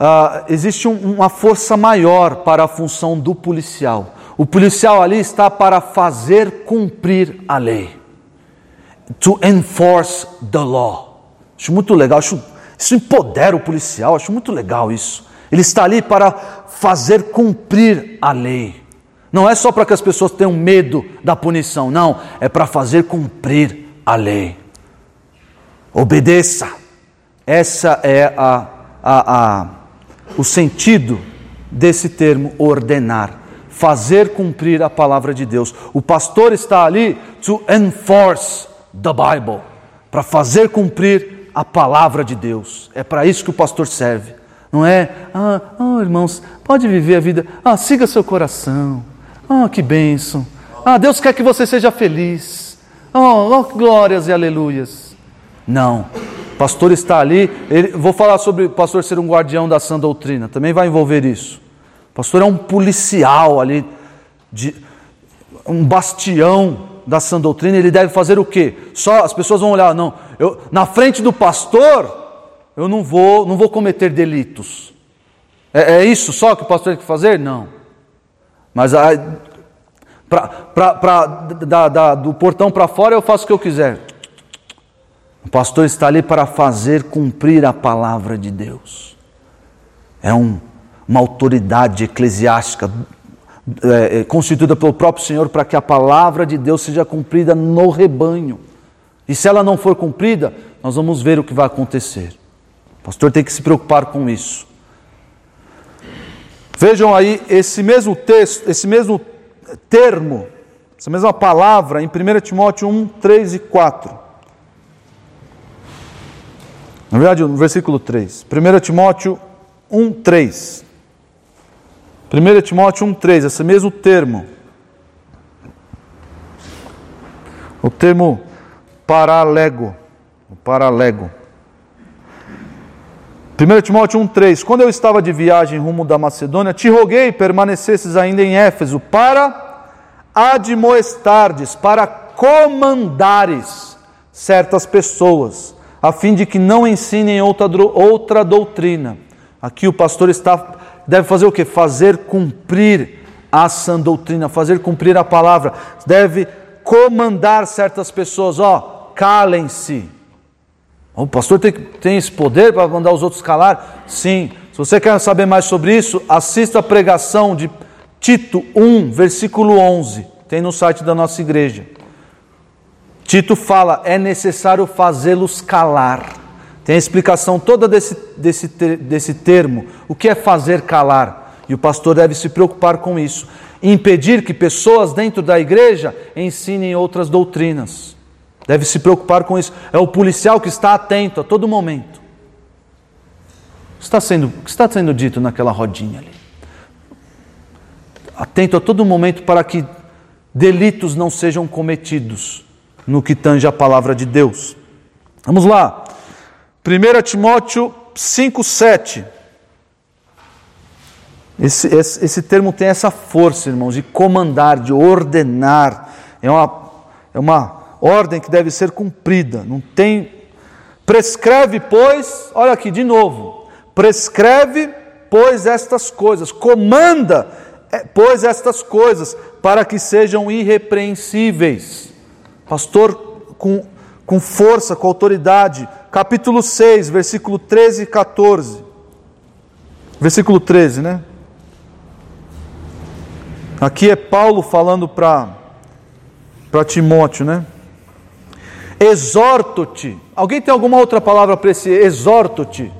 uh, existe um, uma força maior para a função do policial. O policial ali está para fazer cumprir a lei. To enforce the law. Acho muito legal, acho, isso empodera o policial, acho muito legal isso. Ele está ali para fazer cumprir a lei. Não é só para que as pessoas tenham medo da punição, não, é para fazer cumprir a lei. Obedeça. Essa é a, a, a, o sentido desse termo ordenar. Fazer cumprir a palavra de Deus. O pastor está ali to enforce the Bible para fazer cumprir a palavra de Deus. É para isso que o pastor serve. Não é, ah, oh, irmãos, pode viver a vida, ah, siga seu coração, ah, que bênção, ah, Deus quer que você seja feliz. Oh, oh, glórias e aleluias. Não. O pastor está ali. Ele, vou falar sobre o pastor ser um guardião da sã doutrina. Também vai envolver isso. O pastor é um policial ali, de, um bastião da sã doutrina. Ele deve fazer o quê? Só as pessoas vão olhar. Não, eu, na frente do pastor, eu não vou, não vou cometer delitos. É, é isso só que o pastor tem que fazer? Não. Mas a, Pra, pra, pra, da, da, do portão para fora eu faço o que eu quiser. O pastor está ali para fazer cumprir a palavra de Deus. É um, uma autoridade eclesiástica é, é, constituída pelo próprio Senhor para que a palavra de Deus seja cumprida no rebanho. E se ela não for cumprida, nós vamos ver o que vai acontecer. O pastor tem que se preocupar com isso. Vejam aí esse mesmo texto, esse mesmo termo, essa mesma palavra em 1 Timóteo 1, 3 e 4. Na verdade, no versículo 3. 1 Timóteo 1, 3. 1 Timóteo 1, 3, esse mesmo termo. O termo paralego, o paralego. 1 Timóteo 1,3: Quando eu estava de viagem rumo da Macedônia, te roguei permanecesses ainda em Éfeso para admoestardes, para comandares certas pessoas, a fim de que não ensinem outra, outra doutrina. Aqui o pastor está, deve fazer o que? Fazer cumprir a sã doutrina, fazer cumprir a palavra, deve comandar certas pessoas, ó, calem-se. O pastor tem, tem esse poder para mandar os outros calar? Sim. Se você quer saber mais sobre isso, assista a pregação de Tito 1, versículo 11. Tem no site da nossa igreja. Tito fala: é necessário fazê-los calar. Tem a explicação toda desse, desse, desse termo. O que é fazer calar? E o pastor deve se preocupar com isso. Impedir que pessoas dentro da igreja ensinem outras doutrinas. Deve se preocupar com isso. É o policial que está atento a todo momento. O que está sendo, que está sendo dito naquela rodinha ali? Atento a todo momento para que delitos não sejam cometidos no que tange a palavra de Deus. Vamos lá. 1 Timóteo 5, 7. Esse, esse, esse, termo tem essa força, irmãos, de comandar, de ordenar. É uma, é uma ordem que deve ser cumprida. Não tem. Prescreve, pois, olha aqui de novo. Prescreve, pois, estas coisas. Comanda, é, pois, estas coisas, para que sejam irrepreensíveis. Pastor com, com força, com autoridade. Capítulo 6, versículo 13 e 14. Versículo 13, né? Aqui é Paulo falando para Timóteo, né? Exorto-te. Alguém tem alguma outra palavra para esse exorto-te?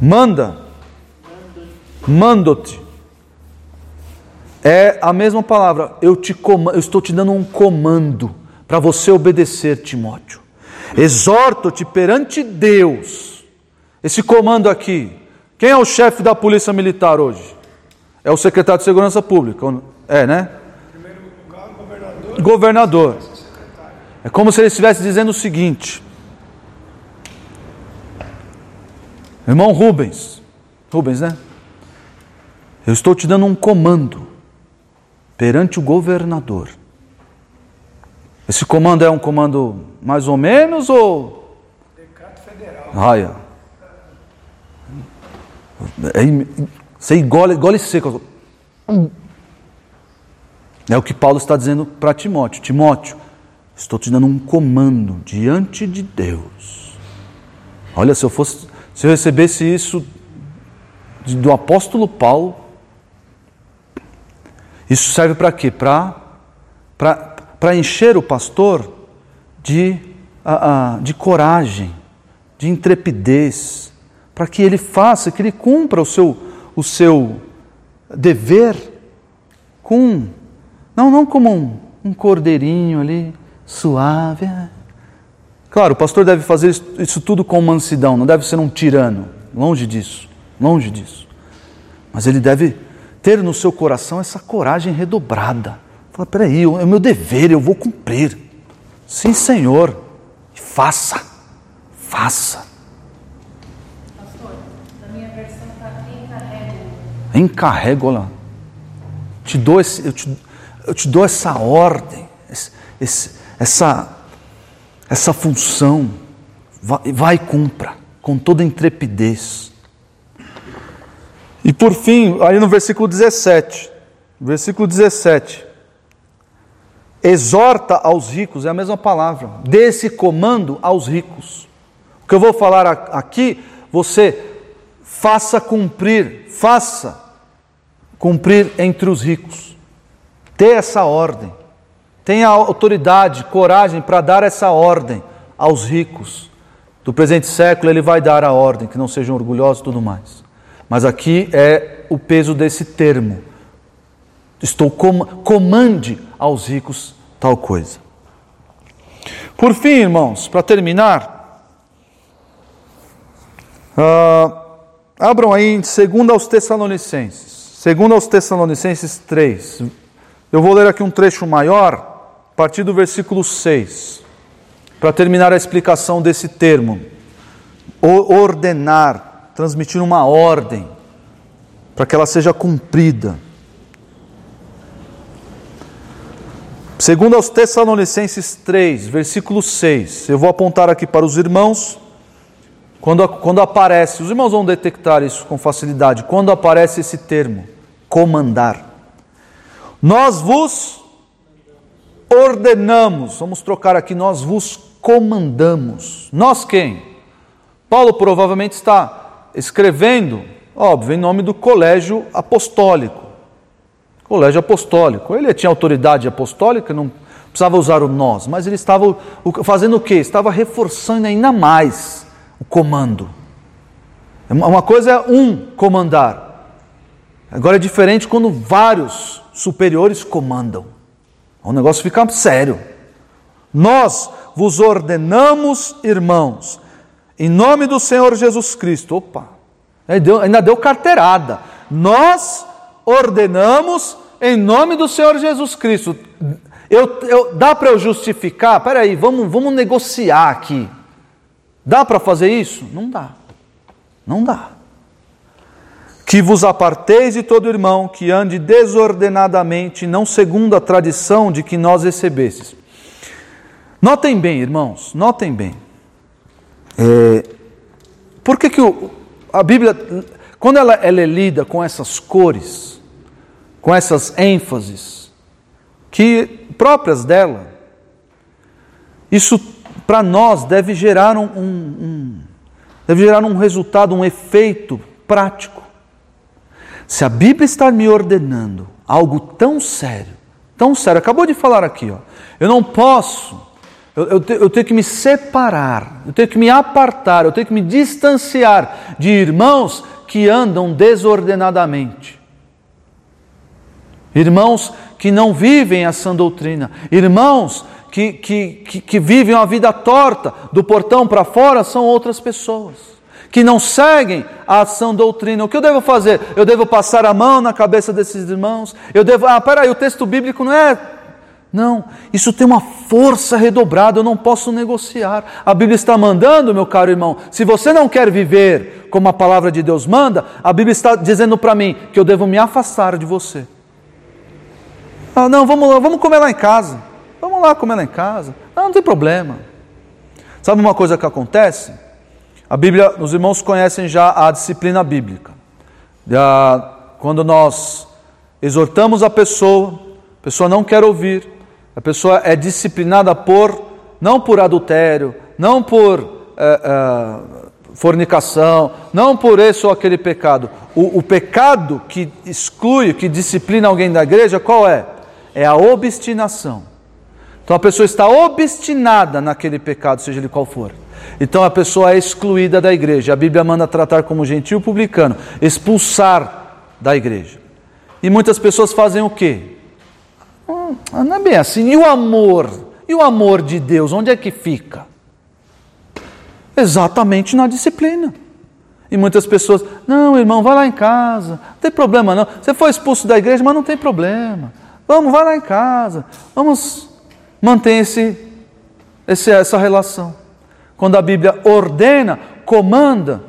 Manda. Mando-te é a mesma palavra. Eu, te eu estou te dando um comando para você obedecer, Timóteo. Exorto-te perante Deus. Esse comando aqui. Quem é o chefe da polícia militar hoje? É o secretário de Segurança Pública. É, né? governador. Governador. É como se ele estivesse dizendo o seguinte: Irmão Rubens, Rubens, né? Eu estou te dando um comando perante o governador. Esse comando é um comando mais ou menos ou. Decreto federal. Raia. É, você engole, engole seco. É o que Paulo está dizendo para Timóteo: Timóteo, estou te dando um comando diante de Deus. Olha, se eu fosse, se eu recebesse isso do apóstolo Paulo, isso serve para quê? Para encher o pastor de, de coragem, de intrepidez, para que ele faça, que ele cumpra o seu, o seu dever com, não, não como um, um cordeirinho ali, suave. É. Claro, o pastor deve fazer isso, isso tudo com mansidão, não deve ser um tirano, longe disso, longe disso. Mas ele deve ter no seu coração essa coragem redobrada. Fala, peraí, é o meu dever, eu vou cumprir. Sim, Senhor. Faça. Faça. Pastor, na minha versão está encarrego. Encarrego, olha. Te dou esse, eu, te, eu te dou essa ordem, esse, esse, essa, essa função. Vai, vai e cumpra com toda intrepidez. E por fim, aí no versículo 17, versículo 17, exorta aos ricos, é a mesma palavra, dê esse comando aos ricos. O que eu vou falar aqui, você faça cumprir, faça cumprir entre os ricos. Dê essa ordem. Tenha autoridade, coragem para dar essa ordem aos ricos. Do presente século ele vai dar a ordem, que não sejam orgulhosos e tudo mais. Mas aqui é o peso desse termo. Estou com, comande aos ricos tal coisa. Por fim, irmãos, para terminar, uh, abram aí 2 aos Tessalonicenses, 2 aos Tessalonicenses 3, Eu vou ler aqui um trecho maior, a partir do versículo 6, para terminar a explicação desse termo. Ordenar, transmitir uma ordem, para que ela seja cumprida. Segundo aos Tessalonicenses 3, versículo 6, eu vou apontar aqui para os irmãos, quando, quando aparece, os irmãos vão detectar isso com facilidade, quando aparece esse termo, comandar. Nós vos ordenamos, vamos trocar aqui, nós vos comandamos. Nós quem? Paulo provavelmente está escrevendo, óbvio, em nome do colégio apostólico. Colégio apostólico. Ele tinha autoridade apostólica, não precisava usar o nós, mas ele estava fazendo o quê? Estava reforçando ainda mais o comando. Uma coisa é um comandar. Agora é diferente quando vários superiores comandam. O negócio fica sério. Nós vos ordenamos, irmãos, em nome do Senhor Jesus Cristo. Opa, ainda deu carteirada. Nós ordenamos em nome do Senhor Jesus Cristo. Eu, eu, dá para eu justificar? Peraí, vamos, vamos negociar aqui. Dá para fazer isso? Não dá. Não dá. Que vos aparteis de todo irmão que ande desordenadamente, não segundo a tradição de que nós recebestes. Notem bem, irmãos, notem bem. É, por que, que o, a Bíblia, quando ela, ela é lida com essas cores, com essas ênfases que próprias dela. Isso para nós deve gerar um, um, um, deve gerar um resultado, um efeito prático. Se a Bíblia está me ordenando algo tão sério, tão sério, acabou de falar aqui, ó, eu não posso, eu, eu, te, eu tenho que me separar, eu tenho que me apartar, eu tenho que me distanciar de irmãos que andam desordenadamente irmãos que não vivem a sã doutrina, irmãos que, que, que, que vivem uma vida torta, do portão para fora são outras pessoas. Que não seguem a sã doutrina. O que eu devo fazer? Eu devo passar a mão na cabeça desses irmãos? Eu devo. Ah, peraí, o texto bíblico não é não, isso tem uma força redobrada, eu não posso negociar. A Bíblia está mandando, meu caro irmão, se você não quer viver como a palavra de Deus manda, a Bíblia está dizendo para mim que eu devo me afastar de você. Ah, não, vamos lá, vamos comer lá em casa. Vamos lá comer lá em casa. Não, não tem problema. Sabe uma coisa que acontece? A Bíblia, os irmãos conhecem já a disciplina bíblica. Quando nós exortamos a pessoa, a pessoa não quer ouvir, a pessoa é disciplinada por, não por adultério, não por é, é, fornicação, não por esse ou aquele pecado. O, o pecado que exclui, que disciplina alguém da igreja, qual é? é a obstinação. Então a pessoa está obstinada naquele pecado, seja ele qual for. Então a pessoa é excluída da igreja. A Bíblia manda tratar como gentil publicano, expulsar da igreja. E muitas pessoas fazem o quê? Hum, não é bem assim. E o amor? E o amor de Deus, onde é que fica? Exatamente na disciplina. E muitas pessoas, não, irmão, vai lá em casa, não tem problema não. Você foi expulso da igreja, mas não tem problema. Vamos, vai lá em casa. Vamos manter esse, esse, essa relação. Quando a Bíblia ordena, comanda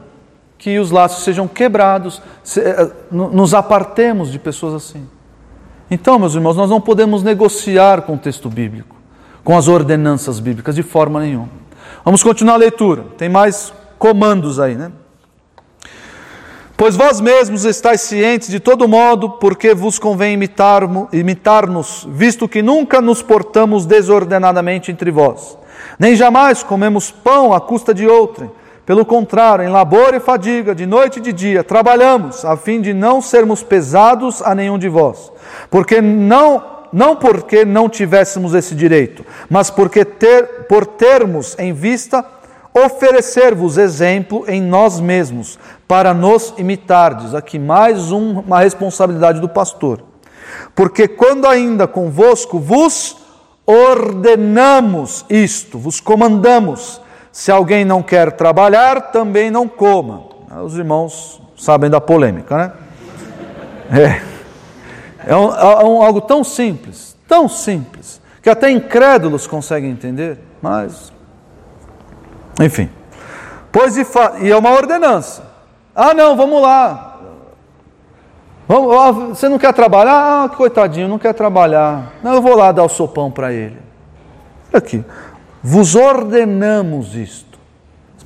que os laços sejam quebrados, eh, nos apartemos de pessoas assim. Então, meus irmãos, nós não podemos negociar com o texto bíblico, com as ordenanças bíblicas, de forma nenhuma. Vamos continuar a leitura. Tem mais comandos aí, né? Pois vós mesmos estáis cientes de todo modo, porque vos convém imitar-nos, visto que nunca nos portamos desordenadamente entre vós, nem jamais comemos pão à custa de outrem. Pelo contrário, em labor e fadiga, de noite e de dia, trabalhamos, a fim de não sermos pesados a nenhum de vós. Porque não não porque não tivéssemos esse direito, mas porque ter, por termos em vista oferecer-vos exemplo em nós mesmos, para nos imitardes. Aqui mais um, uma responsabilidade do pastor. Porque quando ainda convosco vos ordenamos isto, vos comandamos, se alguém não quer trabalhar, também não coma. Os irmãos sabem da polêmica, né? É. É, um, é um, algo tão simples, tão simples, que até incrédulos conseguem entender, mas. Enfim. Pois fa... E é uma ordenança. Ah, não, vamos lá. Vamos, você não quer trabalhar? Ah, coitadinho, não quer trabalhar. Não, eu vou lá dar o sopão para ele. Aqui. Vos ordenamos isto.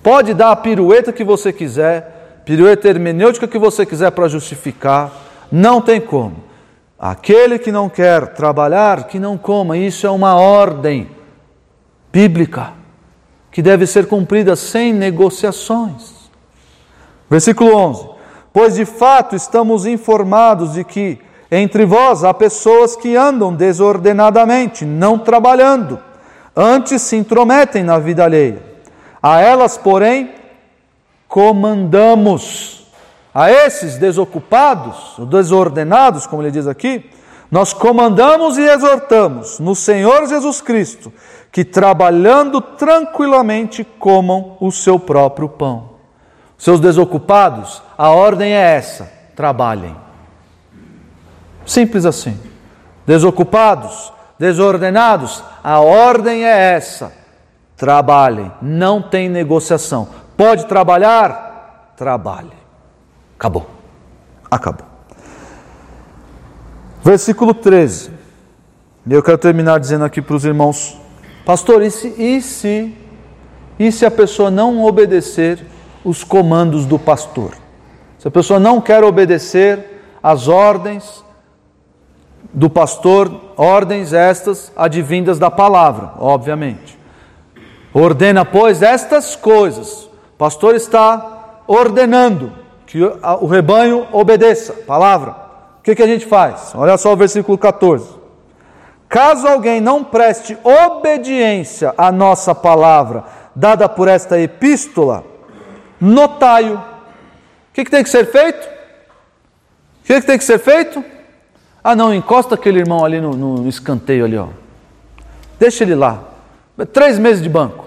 Pode dar a pirueta que você quiser, pirueta hermenêutica que você quiser para justificar, não tem como. Aquele que não quer trabalhar, que não coma, isso é uma ordem bíblica que deve ser cumprida sem negociações. Versículo 11: Pois de fato estamos informados de que entre vós há pessoas que andam desordenadamente, não trabalhando, antes se intrometem na vida alheia. A elas, porém, comandamos. A esses desocupados, desordenados, como ele diz aqui, nós comandamos e exortamos no Senhor Jesus Cristo que trabalhando tranquilamente comam o seu próprio pão. Seus desocupados, a ordem é essa: trabalhem. Simples assim. Desocupados, desordenados, a ordem é essa: trabalhem. Não tem negociação. Pode trabalhar? Trabalhe. Acabou. Acabou. Versículo 13. Eu quero terminar dizendo aqui para os irmãos, pastor, e se, e se, e se a pessoa não obedecer os comandos do pastor. Se a pessoa não quer obedecer às ordens do pastor, ordens estas advindas da palavra, obviamente. Ordena, pois, estas coisas. O pastor está ordenando que o rebanho obedeça, palavra. O que, que a gente faz? Olha só o versículo 14. Caso alguém não preste obediência à nossa palavra, dada por esta epístola, notaio. O que, que tem que ser feito? O que, que tem que ser feito? Ah, não, encosta aquele irmão ali no, no escanteio ali, ó. Deixa ele lá. Três meses de banco.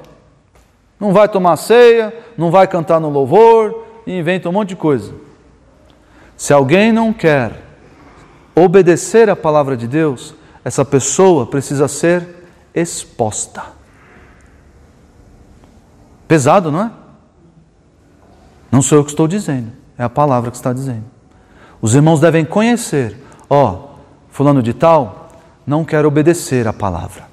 Não vai tomar ceia, não vai cantar no louvor, inventa um monte de coisa. Se alguém não quer obedecer a palavra de Deus, essa pessoa precisa ser exposta. Pesado, não é? Não sou eu que estou dizendo, é a palavra que está dizendo. Os irmãos devem conhecer, ó, fulano de tal não quer obedecer a palavra.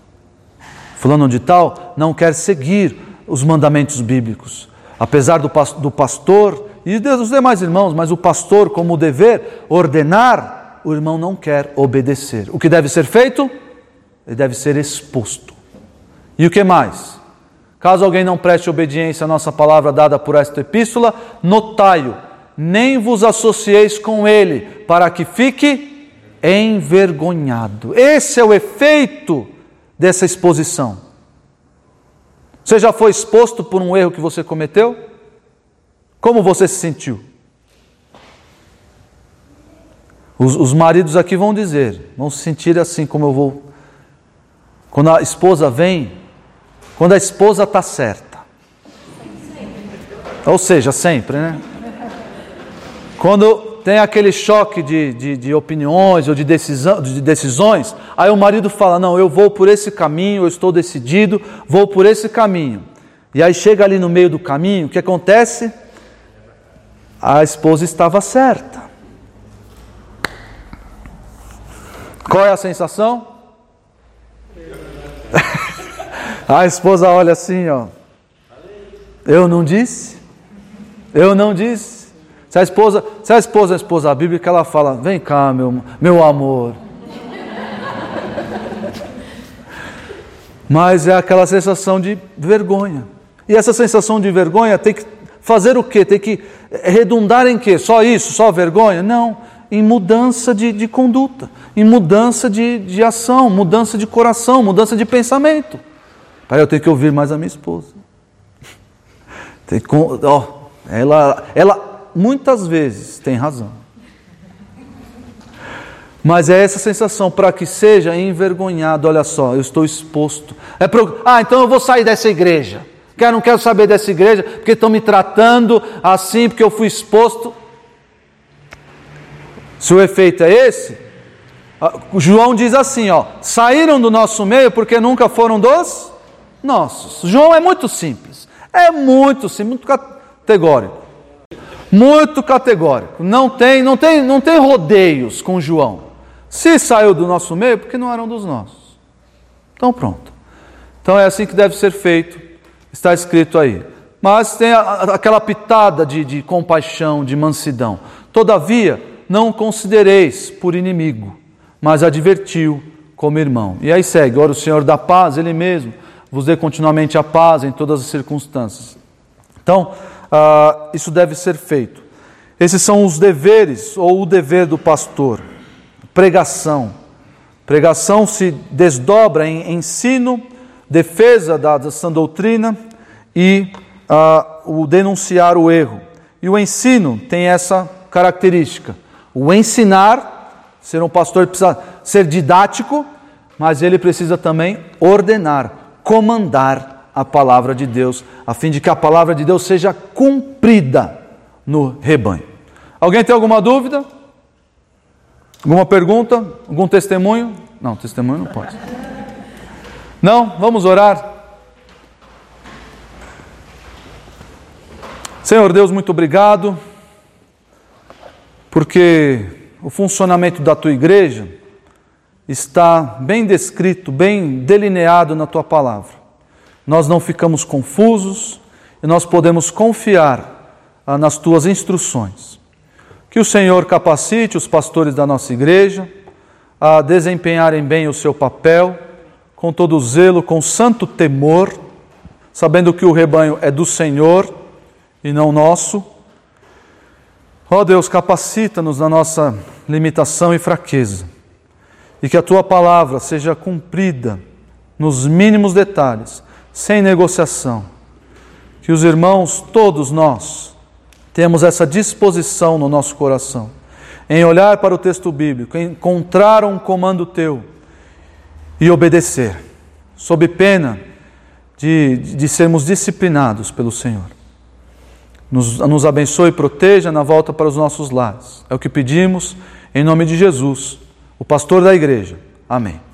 Fulano de tal não quer seguir os mandamentos bíblicos. Apesar do, do pastor e dos demais irmãos, mas o pastor, como dever, ordenar, o irmão não quer obedecer. O que deve ser feito? Ele deve ser exposto. E o que mais? Caso alguém não preste obediência à nossa palavra dada por esta epístola, notai-o, nem vos associeis com ele, para que fique envergonhado. Esse é o efeito dessa exposição. Você já foi exposto por um erro que você cometeu? Como você se sentiu? Os, os maridos aqui vão dizer, vão se sentir assim como eu vou. Quando a esposa vem quando a esposa está certa. Ou seja, sempre, né? Quando tem aquele choque de, de, de, opiniões ou de, decisão, de decisões, aí o marido fala: Não, eu vou por esse caminho, eu estou decidido, vou por esse caminho. E aí chega ali no meio do caminho, o que acontece? A esposa estava certa. Qual é a sensação? A esposa olha assim, ó. Eu não disse? Eu não disse? Se a esposa, se a esposa é a esposa bíblica, ela fala: Vem cá, meu, meu amor. Mas é aquela sensação de vergonha. E essa sensação de vergonha tem que fazer o quê? Tem que redundar em quê? Só isso? Só vergonha? Não. Em mudança de, de conduta, em mudança de, de ação, mudança de coração, mudança de pensamento. Pai, eu tenho que ouvir mais a minha esposa. Tem, ó, ela, ela muitas vezes tem razão. Mas é essa sensação para que seja envergonhado. Olha só, eu estou exposto. É pro, ah, então eu vou sair dessa igreja. Quero, não quero saber dessa igreja porque estão me tratando assim, porque eu fui exposto. Se o efeito é esse, João diz assim, ó, saíram do nosso meio porque nunca foram dos nossos. João é muito simples, é muito simples, muito categórico. Muito categórico. Não tem, não tem, não tem rodeios com João. Se saiu do nosso meio, porque não eram dos nossos. Então pronto. Então é assim que deve ser feito. Está escrito aí. Mas tem a, aquela pitada de, de compaixão, de mansidão. Todavia, não o considereis por inimigo, mas advertiu como irmão. E aí segue: ora, o Senhor da paz, Ele mesmo, vos dê continuamente a paz em todas as circunstâncias. Então, uh, isso deve ser feito. Esses são os deveres, ou o dever do pastor. Pregação. Pregação se desdobra em ensino, defesa da sã doutrina e uh, o denunciar o erro. E o ensino tem essa característica o ensinar, ser um pastor precisa ser didático, mas ele precisa também ordenar, comandar a palavra de Deus, a fim de que a palavra de Deus seja cumprida no rebanho. Alguém tem alguma dúvida? Alguma pergunta? Algum testemunho? Não, testemunho não pode. Não? Vamos orar. Senhor Deus, muito obrigado porque o funcionamento da tua igreja está bem descrito, bem delineado na tua palavra. Nós não ficamos confusos e nós podemos confiar ah, nas tuas instruções. Que o Senhor capacite os pastores da nossa igreja a desempenharem bem o seu papel, com todo zelo, com santo temor, sabendo que o rebanho é do Senhor e não nosso Ó oh Deus, capacita-nos na nossa limitação e fraqueza, e que a tua palavra seja cumprida nos mínimos detalhes, sem negociação. Que os irmãos, todos nós, temos essa disposição no nosso coração, em olhar para o texto bíblico, encontrar um comando teu e obedecer, sob pena de, de sermos disciplinados pelo Senhor nos, nos abençoe e proteja na volta para os nossos lares. É o que pedimos em nome de Jesus, o pastor da igreja. Amém.